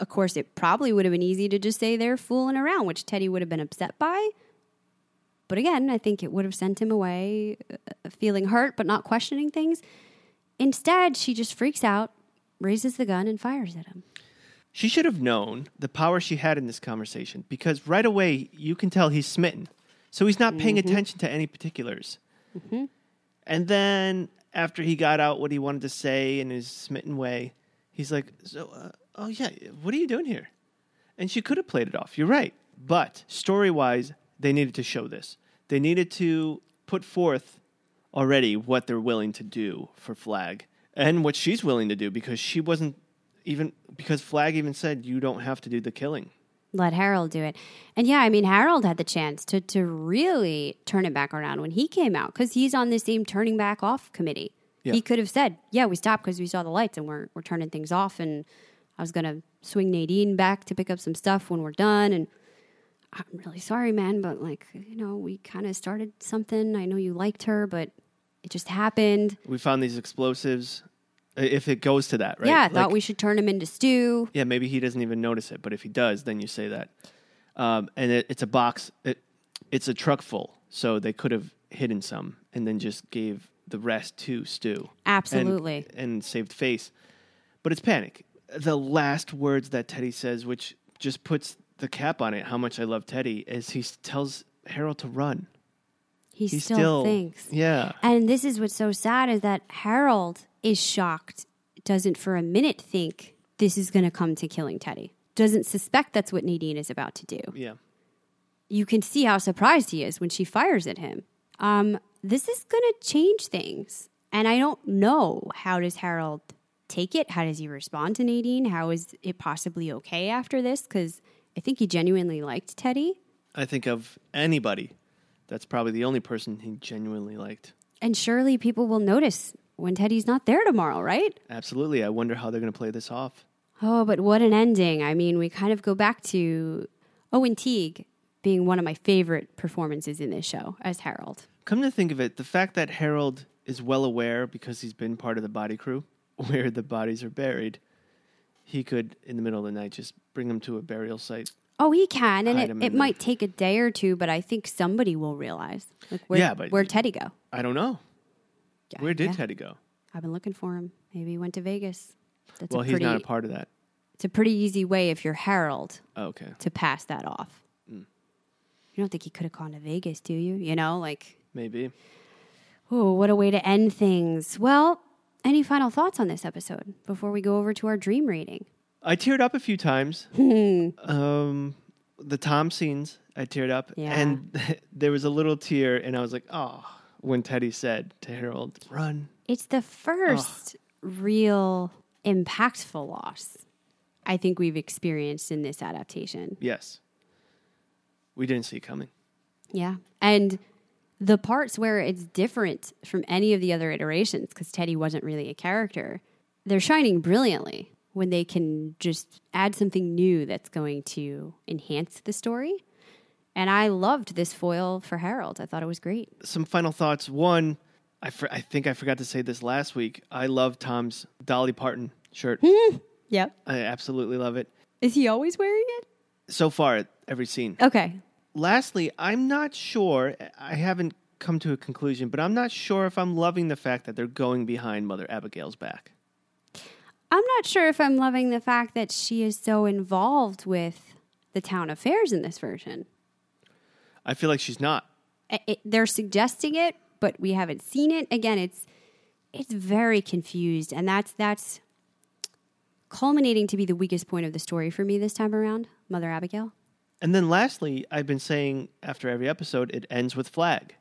Of course, it probably would have been easy to just say they're fooling around, which Teddy would have been upset by. But again, I think it would have sent him away uh, feeling hurt, but not questioning things. Instead, she just freaks out, raises the gun, and fires at him. She should have known the power she had in this conversation because right away you can tell he's smitten. So he's not paying Mhm. attention to any particulars. Mhm. And then after he got out what he wanted to say in his smitten way, he's like, "So, uh, oh yeah, what are you doing here?" And she could have played it off. You're right, but story-wise, they needed to show this. They needed to put forth already what they're willing to do for Flag and what she's willing to do because she wasn't even because Flag even said you don't have to do the killing. Let Harold do it. And yeah, I mean, Harold had the chance to, to really turn it back around when he came out because he's on the same turning back off committee. Yeah. He could have said, Yeah, we stopped because we saw the lights and we're, we're turning things off. And I was going to swing Nadine back to pick up some stuff when we're done. And I'm really sorry, man, but like, you know, we kind of started something. I know you liked her, but it just happened. We found these explosives. If it goes to that, right? Yeah, I thought Like- we should turn him into Stu. Yeah, maybe he doesn't even notice it, but if he does, then you say that. Um, and it, it's a box. It, it's a truck full, so they could have hidden some and then just gave the rest to Stu. And- Absolutely. and, saved face. But it's panic. The last words that Teddy says, which just puts the cap on it, how much I love Teddy, is he tells Harold to run. He, He still, still- thinks. yeah. And this is what's so sad is that Harold is shocked, doesn't for a minute think this is going to come to killing Teddy, doesn't suspect that's what Nadine is about to do. Yeah. You can see how surprised he is when she fires at him. Um, this is going to change things. And I don't know how does Harold take it? How does he respond to Nadine? How is it possibly okay after this? Because I think he genuinely liked Teddy. I think of anybody. That's probably the only person he genuinely liked. And surely people will notice when Teddy's not there tomorrow, right? Absolutely. I wonder how they're going to play this off. Oh, but what an ending. I mean, we kind of go back to Owen Teague being one of my favorite performances in this show as Harold. Come to think of it, the fact that Harold is well aware because he's been part of the body crew where the bodies are buried, he could, in the middle of the night, just bring them to a burial site. Oh, he can, and it, it might take a day or two, but I think somebody will realize. Like, where, Yeah, but- where'd Teddy go? I don't know. Where did yeah. Teddy go? I've been looking for him. Maybe he went to Vegas. That's well, a he's pretty, not a part of that. It's a pretty easy way if you're Harold Oh, okay. to pass that off. Mm. You don't think he could have gone to Vegas, do you? You know, like Maybe. Oh, what a way to end things. Well, any final thoughts on this episode before we go over to our dream rating? I teared up a few times. um, the Tom scenes, I teared up. Yeah. And there was a little tear, and I was like, oh, when Teddy said to Harold, run. It's the first real impactful loss I think we've experienced in this adaptation. Yes. We didn't see it coming. Yeah. And the parts where it's different from any of the other iterations, because Teddy wasn't really a character, they're shining brilliantly when they can just add something new that's going to enhance the story. And I loved this foil for Harold. I thought it was great. Some final thoughts. One, I, for, I think I forgot to say this last week. I love Tom's Dolly Parton shirt. Yep. I absolutely love it. Is he always wearing it? So far, every scene. Okay. Lastly, I'm not sure. I haven't come to a conclusion, but I'm not sure if I'm loving the fact that they're going behind Mother Abigail's back. I'm not sure if I'm loving the fact that she is so involved with the town affairs in this version. I feel like she's not. It, they're suggesting it, but we haven't seen it. Again, it's it's very confused, and that's that's culminating to be the weakest point of the story for me this time around. Mother Abigail. And then lastly, I've been saying after every episode, it ends with Flag.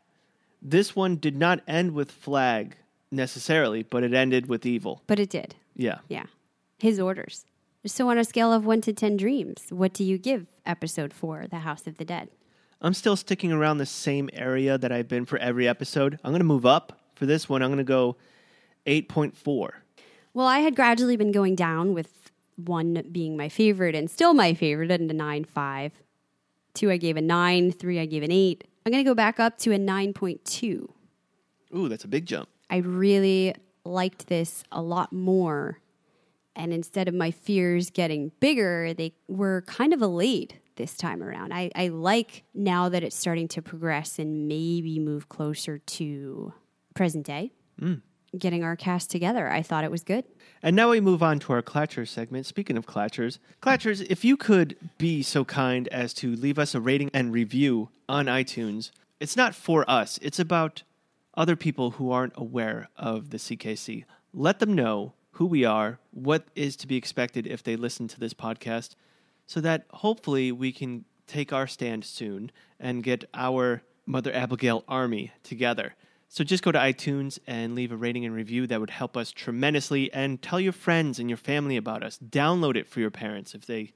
This one did not end with Flag necessarily, but it ended with evil. But it did. Yeah. Yeah. His orders. So, on a scale of one to 10 dreams, what do you give episode four, The House of the Dead? I'm still sticking around the same area that I've been for every episode. I'm going to move up for this one. I'm going to go 8.4. Well, I had gradually been going down with one being my favorite and still my favorite and a 9 5. Two, I gave a 9. Three, I gave an 8. I'm going to go back up to a 9.2. Ooh, that's a big jump. I really liked this a lot more. And instead of my fears getting bigger, they were kind of allayed this time around. I, I like now that it's starting to progress and maybe move closer to present day. Mm. Getting our cast together. I thought it was good. And now we move on to our Clatchers segment. Speaking of Clatchers, Clatchers, if you could be so kind as to leave us a rating and review on iTunes, it's not for us, it's about other people who aren't aware of the CKC. Let them know who we are, what is to be expected if they listen to this podcast, so that hopefully we can take our stand soon and get our Mother Abigail army together. So just go to iTunes and leave a rating and review. That would help us tremendously. And tell your friends and your family about us. Download it for your parents if they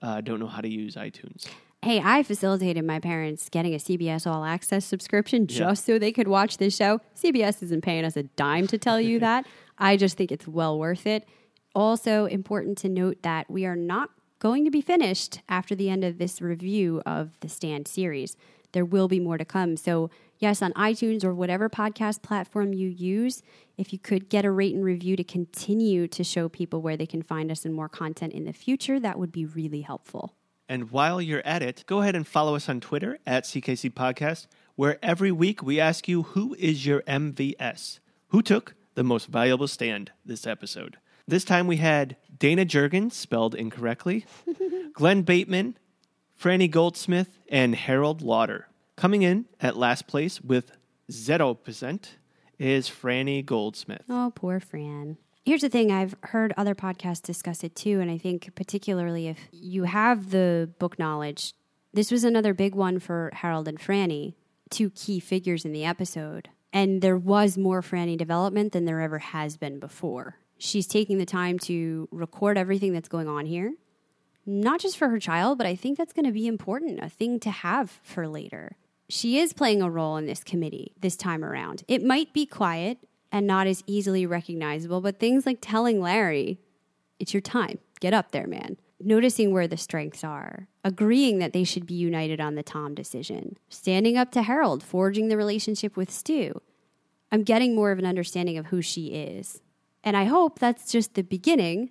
uh, don't know how to use iTunes. Hey, I facilitated my parents getting a CBS All Access subscription just so they could watch this show. CBS isn't paying us a dime to tell you that. I just think it's well worth it. Also, important to note that we are not going to be finished after the end of this review of the Stand series. There will be more to come. So, yes, on iTunes or whatever podcast platform you use, if you could get a rate and review to continue to show people where they can find us and more content in the future, that would be really helpful. And while you're at it, go ahead and follow us on Twitter at CKC Podcast, where every week we ask you who is your MVS? Who took the most valuable stand this episode? This time we had Dana Jurgens, spelled incorrectly, Glenn Bateman, Franny Goldsmith, and Harold Lauder. Coming in at last place with 0% is Franny Goldsmith. Oh, poor Fran. Here's the thing I've heard other podcasts discuss it too, and I think particularly if you have the book knowledge, this was another big one for Harold and Franny, two key figures in the episode. And there was more Franny development than there ever has been before. She's taking the time to record everything that's going on here, not just for her child, but I think that's going to be important, a thing to have for later. She is playing a role in this committee this time around. It might be quiet and not as easily recognizable, but things like telling Larry, it's your time, get up there, man. Noticing where the strengths are, agreeing that they should be united on the Tom decision, standing up to Harold, forging the relationship with Stu. I'm getting more of an understanding of who she is. And I hope that's just the beginning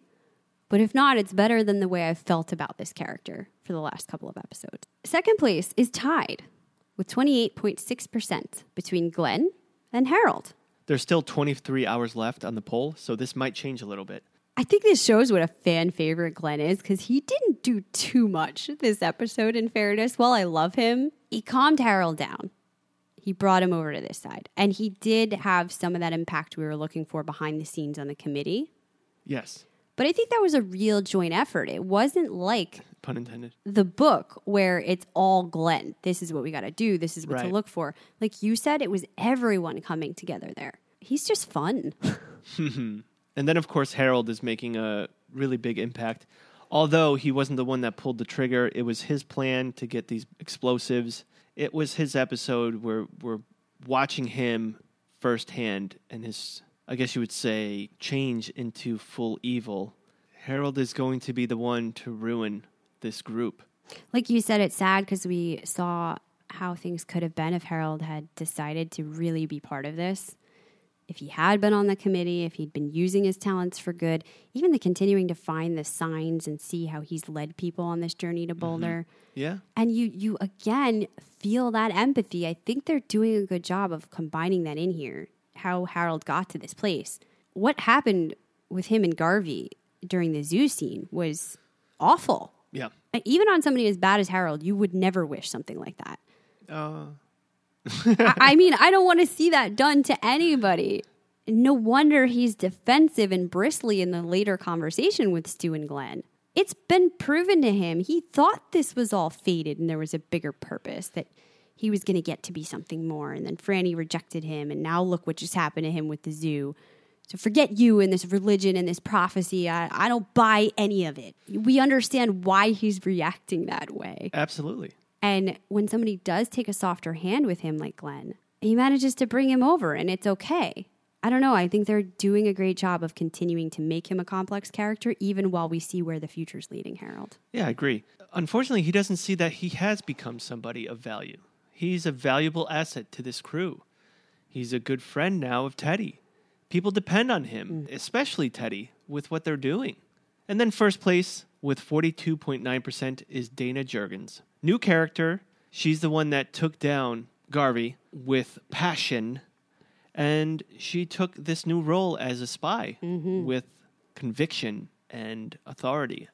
but if not, it's better than the way I've felt about this character for the last couple of episodes. Second place is tied with 28.6% between Glenn and Harold. There's still 23 hours left on the poll, so this might change a little bit. I think this shows what a fan favorite Glenn is because he didn't do too much this episode, in fairness. While I love him, he calmed Harold down. He brought him over to this side. And he did have some of that impact we were looking for behind the scenes on the committee. Yes, But I think that was a real joint effort. It wasn't like pun intended. the book where it's all Glenn. This is what we got to do. This is what to look for. Like you said, it was everyone coming together there. He's just fun. And then, of course, Harold is making a really big impact. Although he wasn't the one that pulled the trigger, it was his plan to get these explosives. It was his episode where we're watching him firsthand and his, I guess you would say, change into full evil. Harold is going to be the one to ruin this group. Like you said, it's sad because we saw how things could have been if Harold had decided to really be part of this. If he had been on the committee, if he'd been using his talents for good, even the continuing to find the signs and see how he's led people on this journey to Boulder. Yeah. And you you again feel that empathy. I think they're doing a good job of combining that in here. How Harold got to this place. What happened with him and Garvey during the zoo scene was awful. Yeah. Even on somebody as bad as Harold, you would never wish something like that. Uh, I, I mean, I don't want to see that done to anybody. No wonder he's defensive and bristly in the later conversation with Stu and Glenn. It's been proven to him he thought this was all fated and there was a bigger purpose that he was going to get to be something more. And then Franny rejected him, and now look what just happened to him with the zoo. So forget you and this religion and this prophecy. I, I don't buy any of it. We understand why he's reacting that way. absolutely. And when somebody does take a softer hand with him, like Glenn, he manages to bring him over and it's okay. I don't know. I think they're doing a great job of continuing to make him a complex character, even while we see where the future's leading Harold. Yeah, I agree. Unfortunately, he doesn't see that he has become somebody of value. He's a valuable asset to this crew. He's a good friend now of Teddy. People depend on him, mm. especially Teddy, with what they're doing. And then first place with 42.9% is Dana Jurgens. New character. She's the one that took down Garvey with passion. And she took this new role as a spy mm-hmm. with conviction and authority.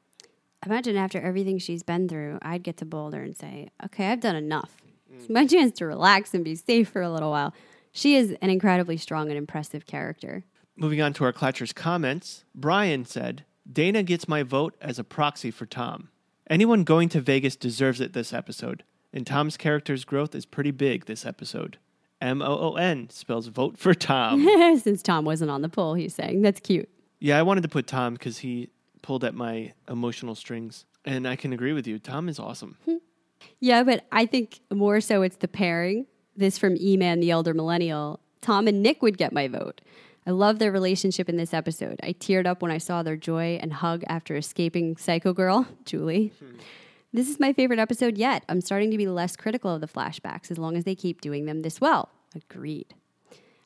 Imagine after everything she's been through, I'd get to Boulder and say, okay, I've done enough. It's my chance to relax and be safe for a little while. She is an incredibly strong and impressive character. Moving on to our Clatcher's comments, Brian said, Dana gets my vote as a proxy for Tom. Anyone going to Vegas deserves it this episode, and Tom's character's growth is pretty big this episode. M O O N spells vote for Tom. Since Tom wasn't on the poll, he's saying. That's cute. yeah, I wanted to put Tom because he pulled at my emotional strings, and I can agree with you. Tom is awesome. Hmm. Yeah, but I think more so it's the pairing. This from E Man, the elder millennial. Tom and Nick would get my vote. I love their relationship in this episode. I teared up when I saw their joy and hug after escaping Psycho Girl, Julie. This is my favorite episode yet. I'm starting to be less critical of the flashbacks as long as they keep doing them this well. Agreed.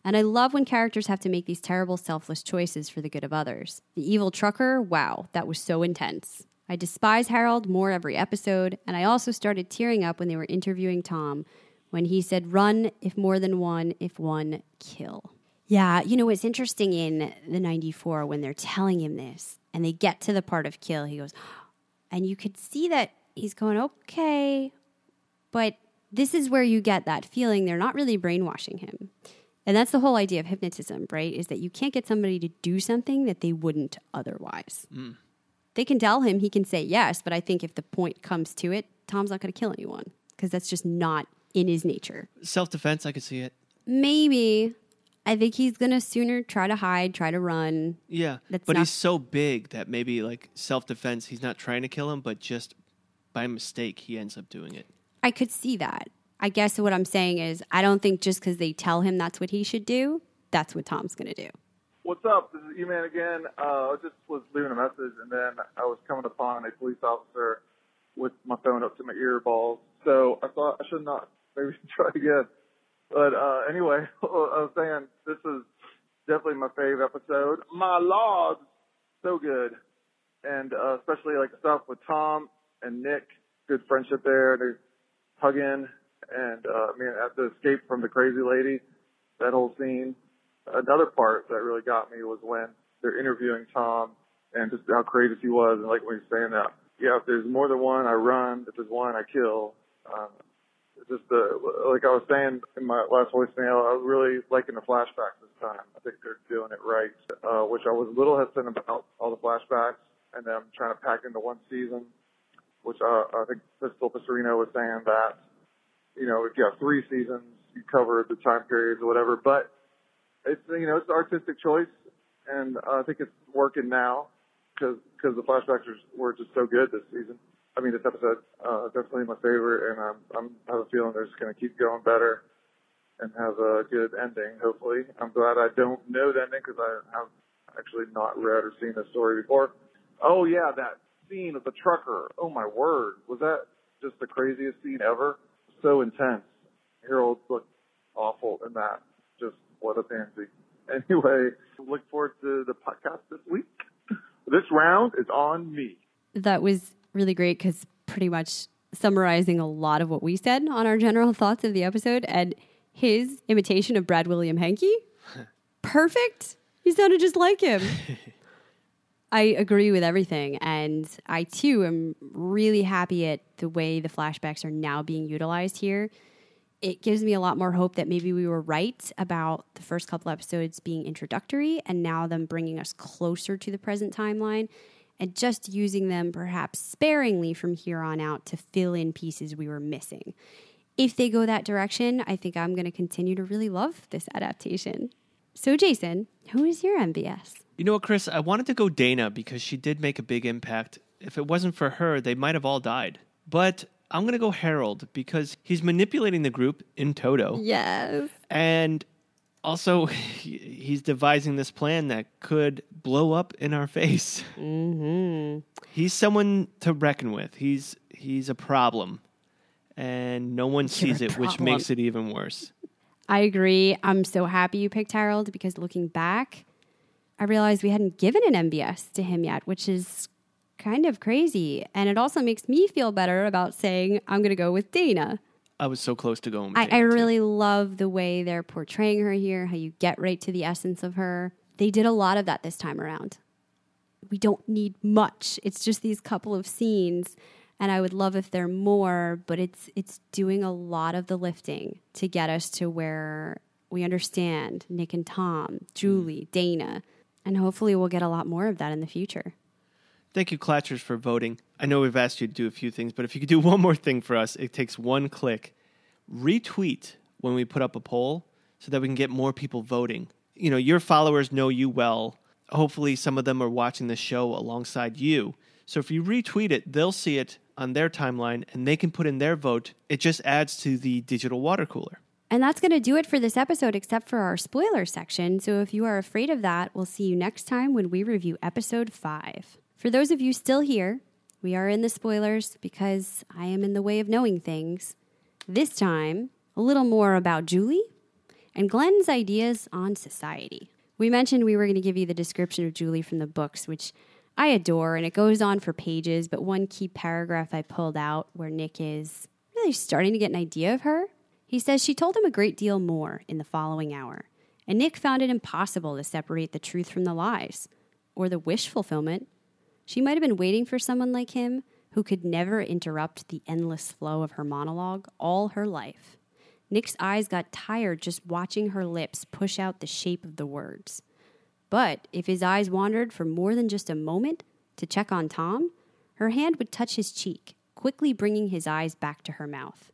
And I love when characters have to make these terrible, selfless choices for the good of others. The evil trucker, wow, that was so intense. I despise Harold more every episode, and I also started tearing up when they were interviewing Tom when he said, Run if more than one, if one, kill. Yeah, you know, it's interesting in the 94 when they're telling him this and they get to the part of kill, he goes, and you could see that he's going, okay, but this is where you get that feeling they're not really brainwashing him. And that's the whole idea of hypnotism, right? Is that you can't get somebody to do something that they wouldn't otherwise. Hmm. They can tell him he can say yes, but I think if the point comes to it, Tom's not going to kill anyone because that's just not in his nature. Self defense, I could see it. Maybe. I think he's going to sooner try to hide, try to run. Yeah, That's but not- he's so big that maybe like self defense, he's not trying to kill him, but just by mistake, he ends up doing it. I could see that. I guess what I'm saying is, I don't think just because they tell him that's what he should do, that's what Tom's going to do. What's up? This is E-Man again. Uh, I just was leaving a message, and then I was coming upon a police officer with my phone up to my ear balls. So I thought I should not maybe try again. But uh, anyway, I was saying this is definitely my favorite episode. My lord, so good, and uh, especially like stuff with Tom and Nick. Good friendship there. They're hugging, and uh, I mean, at the escape from the crazy lady, that whole scene another part that really got me was when they're interviewing Tom and just how courageous he was, and like when he's saying that, yeah, if there's more than one, I run. If there's one, I kill. Um, just the like I was saying in my last voicemail, I was really liking the flashbacks this time. I think they're doing it right, uh, which I was a little hesitant about all the flashbacks, and then I'm trying to pack into one season, which uh, I think Pistol Passerino was saying that you know if you have three seasons, you cover the time periods or whatever, but it's you know it's an artistic choice, and uh, I think it's working now because because the flashbacks were just so good this season. I mean, this episode uh, definitely my favorite, and I'm, I'm I have a feeling they're just going to keep going better and have a good ending. Hopefully, I'm glad I don't know the ending because I have actually not read or seen this story before. Oh yeah, that scene of the trucker. Oh my word, was that just the craziest scene ever. So intense. Harold looked awful in that. Just what a pansy. Anyway, look forward to the podcast this week. This round is on me. That was really great because pretty much summarizing a lot of what we said on our general thoughts of the episode and his imitation of Brad William Henke. Perfect. He sounded just like him. I agree with everything. And I too am really happy at the way the flashbacks are now being utilized here. It gives me a lot more hope that maybe we were right about the first couple episodes being introductory and now them bringing us closer to the present timeline and just using them perhaps sparingly from here on out to fill in pieces we were missing. If they go that direction, I think I'm going to continue to really love this adaptation. So, Jason, who is your MBS? You know what, Chris? I wanted to go Dana because she did make a big impact. If it wasn't for her, they might have all died. But I'm going to go Harold because he's manipulating the group in toto. Yes. And also, he's devising this plan that could blow up in our face. Mm-hmm. He's someone to reckon with. He's he's a problem, and no one sees a it, which makes it even worse. I agree. I'm so happy you picked Harold because looking back, I realized we hadn't given an MBS to him yet, which is kind of crazy. And it also makes me feel better about saying I'm going to go with Dana. I was so close to going. With I, I too. really love the way they're portraying her here, how you get right to the essence of her. They did a lot of that this time around. We don't need much. It's just these couple of scenes and I would love if they're more, but it's it's doing a lot of the lifting to get us to where we understand Nick and Tom, mm-hmm. Julie, Dana, and hopefully we'll get a lot more of that in the future. Thank you, Klatchers, for voting. I know we've asked you to do a few things, but if you could do one more thing for us, it takes one click. Retweet when we put up a poll so that we can get more people voting. You know, your followers know you well. Hopefully, some of them are watching the show alongside you. So if you retweet it, they'll see it on their timeline and they can put in their vote. It just adds to the digital water cooler. And that's going to do it for this episode, except for our spoiler section. So if you are afraid of that, we'll see you next time when we review episode five. For those of you still here, we are in the spoilers because I am in the way of knowing things. This time, a little more about Julie and Glenn's ideas on society. We mentioned we were going to give you the description of Julie from the books, which I adore, and it goes on for pages. But one key paragraph I pulled out where Nick is really starting to get an idea of her. He says she told him a great deal more in the following hour, and Nick found it impossible to separate the truth from the lies or the wish fulfillment. She might have been waiting for someone like him who could never interrupt the endless flow of her monologue all her life. Nick's eyes got tired just watching her lips push out the shape of the words. But if his eyes wandered for more than just a moment to check on Tom, her hand would touch his cheek, quickly bringing his eyes back to her mouth.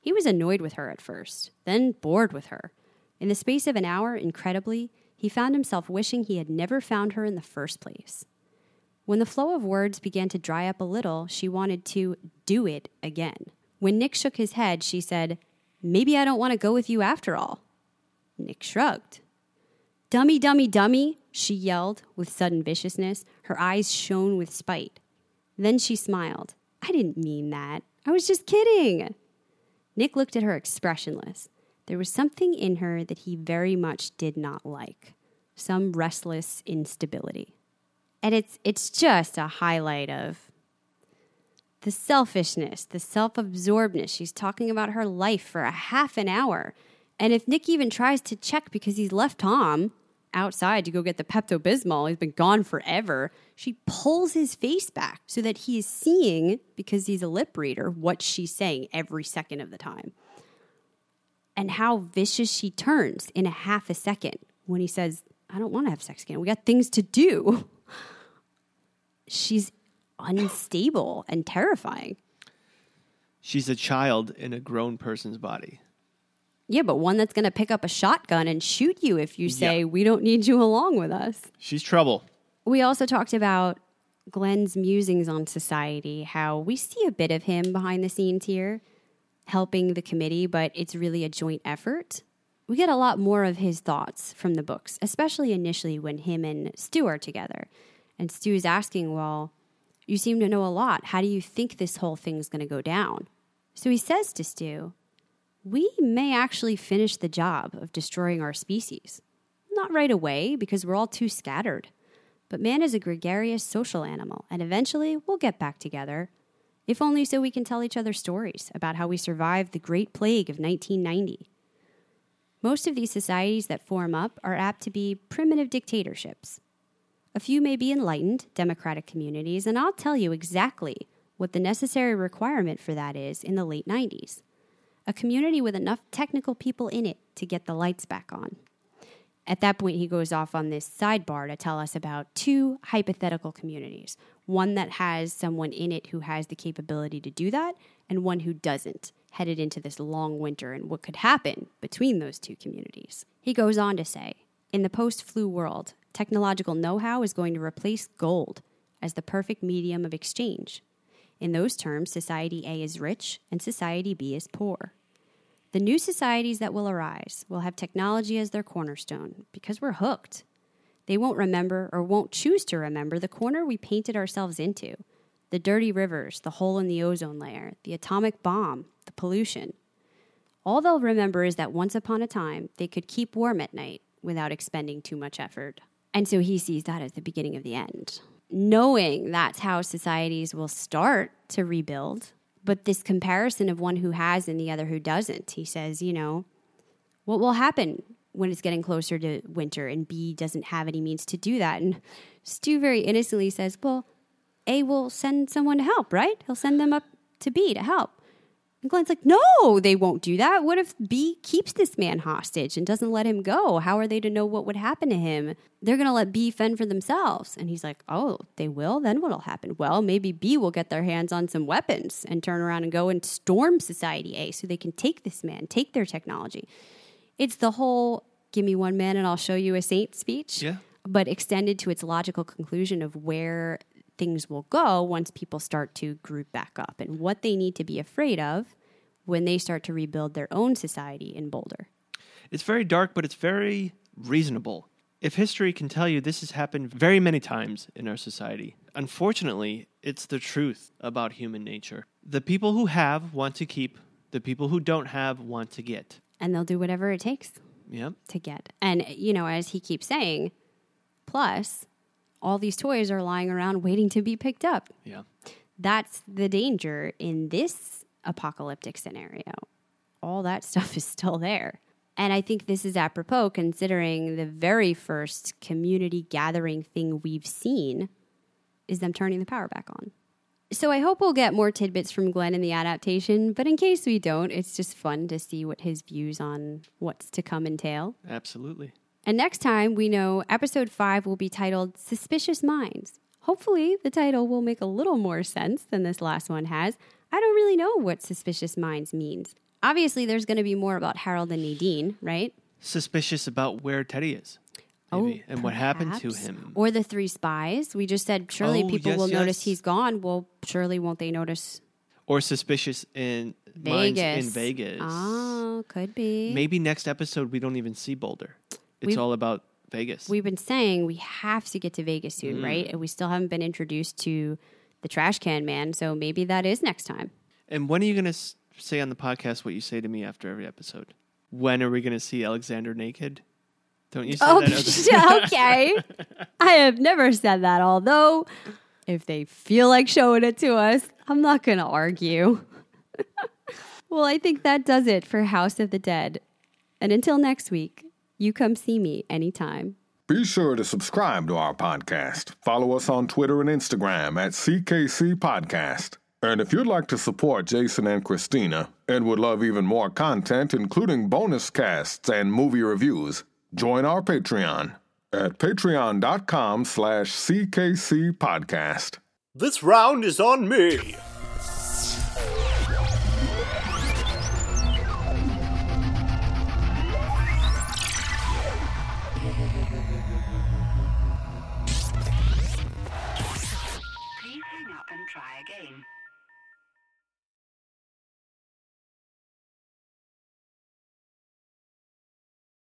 He was annoyed with her at first, then bored with her. In the space of an hour, incredibly, he found himself wishing he had never found her in the first place. When the flow of words began to dry up a little, she wanted to do it again. When Nick shook his head, she said, Maybe I don't want to go with you after all. Nick shrugged. Dummy, dummy, dummy, she yelled with sudden viciousness. Her eyes shone with spite. Then she smiled. I didn't mean that. I was just kidding. Nick looked at her expressionless. There was something in her that he very much did not like some restless instability. And it's, it's just a highlight of the selfishness, the self absorbedness. She's talking about her life for a half an hour. And if Nick even tries to check because he's left Tom outside to go get the Pepto Bismol, he's been gone forever, she pulls his face back so that he is seeing, because he's a lip reader, what she's saying every second of the time. And how vicious she turns in a half a second when he says, I don't want to have sex again. We got things to do. She's unstable and terrifying. She's a child in a grown person's body. Yeah, but one that's going to pick up a shotgun and shoot you if you say, Yeah. We don't need you along with us. She's trouble. We also talked about Glenn's musings on society, how we see a bit of him behind the scenes here, helping the committee, but it's really a joint effort. We get a lot more of his thoughts from the books, especially initially when him and Stu are together. And Stu's asking, Well, You seem to know a lot. How do you think this whole thing's going to go down? So he says to Stu, We may actually finish the job of destroying our species. Not right away, because we're all too scattered. But man is a gregarious social animal, and eventually we'll get back together. If only so we can tell each other stories about how we survived the Great Plague of 1990. Most of these societies that form up are apt to be primitive dictatorships. A few may be enlightened, democratic communities, and I'll tell you exactly what the necessary requirement for that is in the late 90s. A community with enough technical people in it to get the lights back on. At that point, he goes off on this sidebar to tell us about two hypothetical communities one that has someone in it who has the capability to do that, and one who doesn't, headed into this long winter and what could happen between those two communities. He goes on to say In the post flu world, technological know how is going to replace gold as the perfect medium of exchange. In those terms, Society A is rich and Society B is poor. The new societies that will arise will have technology as their cornerstone because we're hooked. They won't remember or won't choose to remember the corner we painted ourselves into the dirty rivers, the hole in the ozone layer, the atomic bomb, the pollution. All they'll remember is that once upon a time they could keep warm at night without expending too much effort. And so he sees that as the beginning of the end. Knowing that's how societies will start to rebuild, but this comparison of one who has and the other who doesn't, he says, you know, what will happen when it's getting closer to winter and B doesn't have any means to do that? And Stu very innocently says, well, A will send someone to help, right? He'll send them up to B to help. And Glenn's like, no, they won't do that. What if B keeps this man hostage and doesn't let him go? How are they to know what would happen to him? They're going to let B fend for themselves. And he's like, oh, they will? Then what'll happen? Well, maybe B will get their hands on some weapons and turn around and go and storm Society A so they can take this man, take their technology. It's the whole give me one man and I'll show you a saint speech. Yeah. But extended to its logical conclusion of where things will go once people start to group back up and what they need to be afraid of when they start to rebuild their own society in Boulder. It's very dark, but it's very reasonable. If history can tell you, this has happened very many times in our society. Unfortunately, it's the truth about human nature. The people who have want to keep, the people who don't have want to get. And they'll do whatever it takes Yep. to get. And, you know, as he keeps saying, plus, all these toys are lying around waiting to be picked up. Yeah. That's the danger in this apocalyptic scenario. All that stuff is still there. And I think this is apropos considering the very first community gathering thing we've seen is them turning the power back on. So I hope we'll get more tidbits from Glenn in the adaptation, but in case we don't, it's just fun to see what his views on what's to come entail. Absolutely. And next time, we know episode five will be titled Suspicious Minds. Hopefully, the title will make a little more sense than this last one has. I don't really know what Suspicious Minds means. Obviously, there's going to be more about Harold and Nadine, right? Suspicious about where Teddy is. Maybe, oh, and what happened to Oh, him. Or the three spies. We just said surely Oh, people yes, will notice he's gone. Well, surely won't they notice Or suspicious in minds Vegas? in Vegas. Oh, could be. Maybe next episode we don't even see Boulder. It's We- all about Vegas. We've been saying we have to get to Vegas soon, Mm. right? And we still haven't been introduced to the trash can man. So maybe that is next time. and when are you going to say on the podcast what you say to me after every episode? When are we going to see Alexander naked? Don't you say Oh, that? okay. I have never said that, although if they feel like showing it to us, I'm not going to argue. well, I think that does it for House of the Dead. And until next week, you come see me anytime. Be sure to subscribe to our podcast. Follow us on Twitter and Instagram at CKC Podcast. And if you'd like to support Jason and Cristina and would love even more content, including bonus casts and movie reviews, join our Patreon at patreon.com slash CKC Podcast. This round is on me.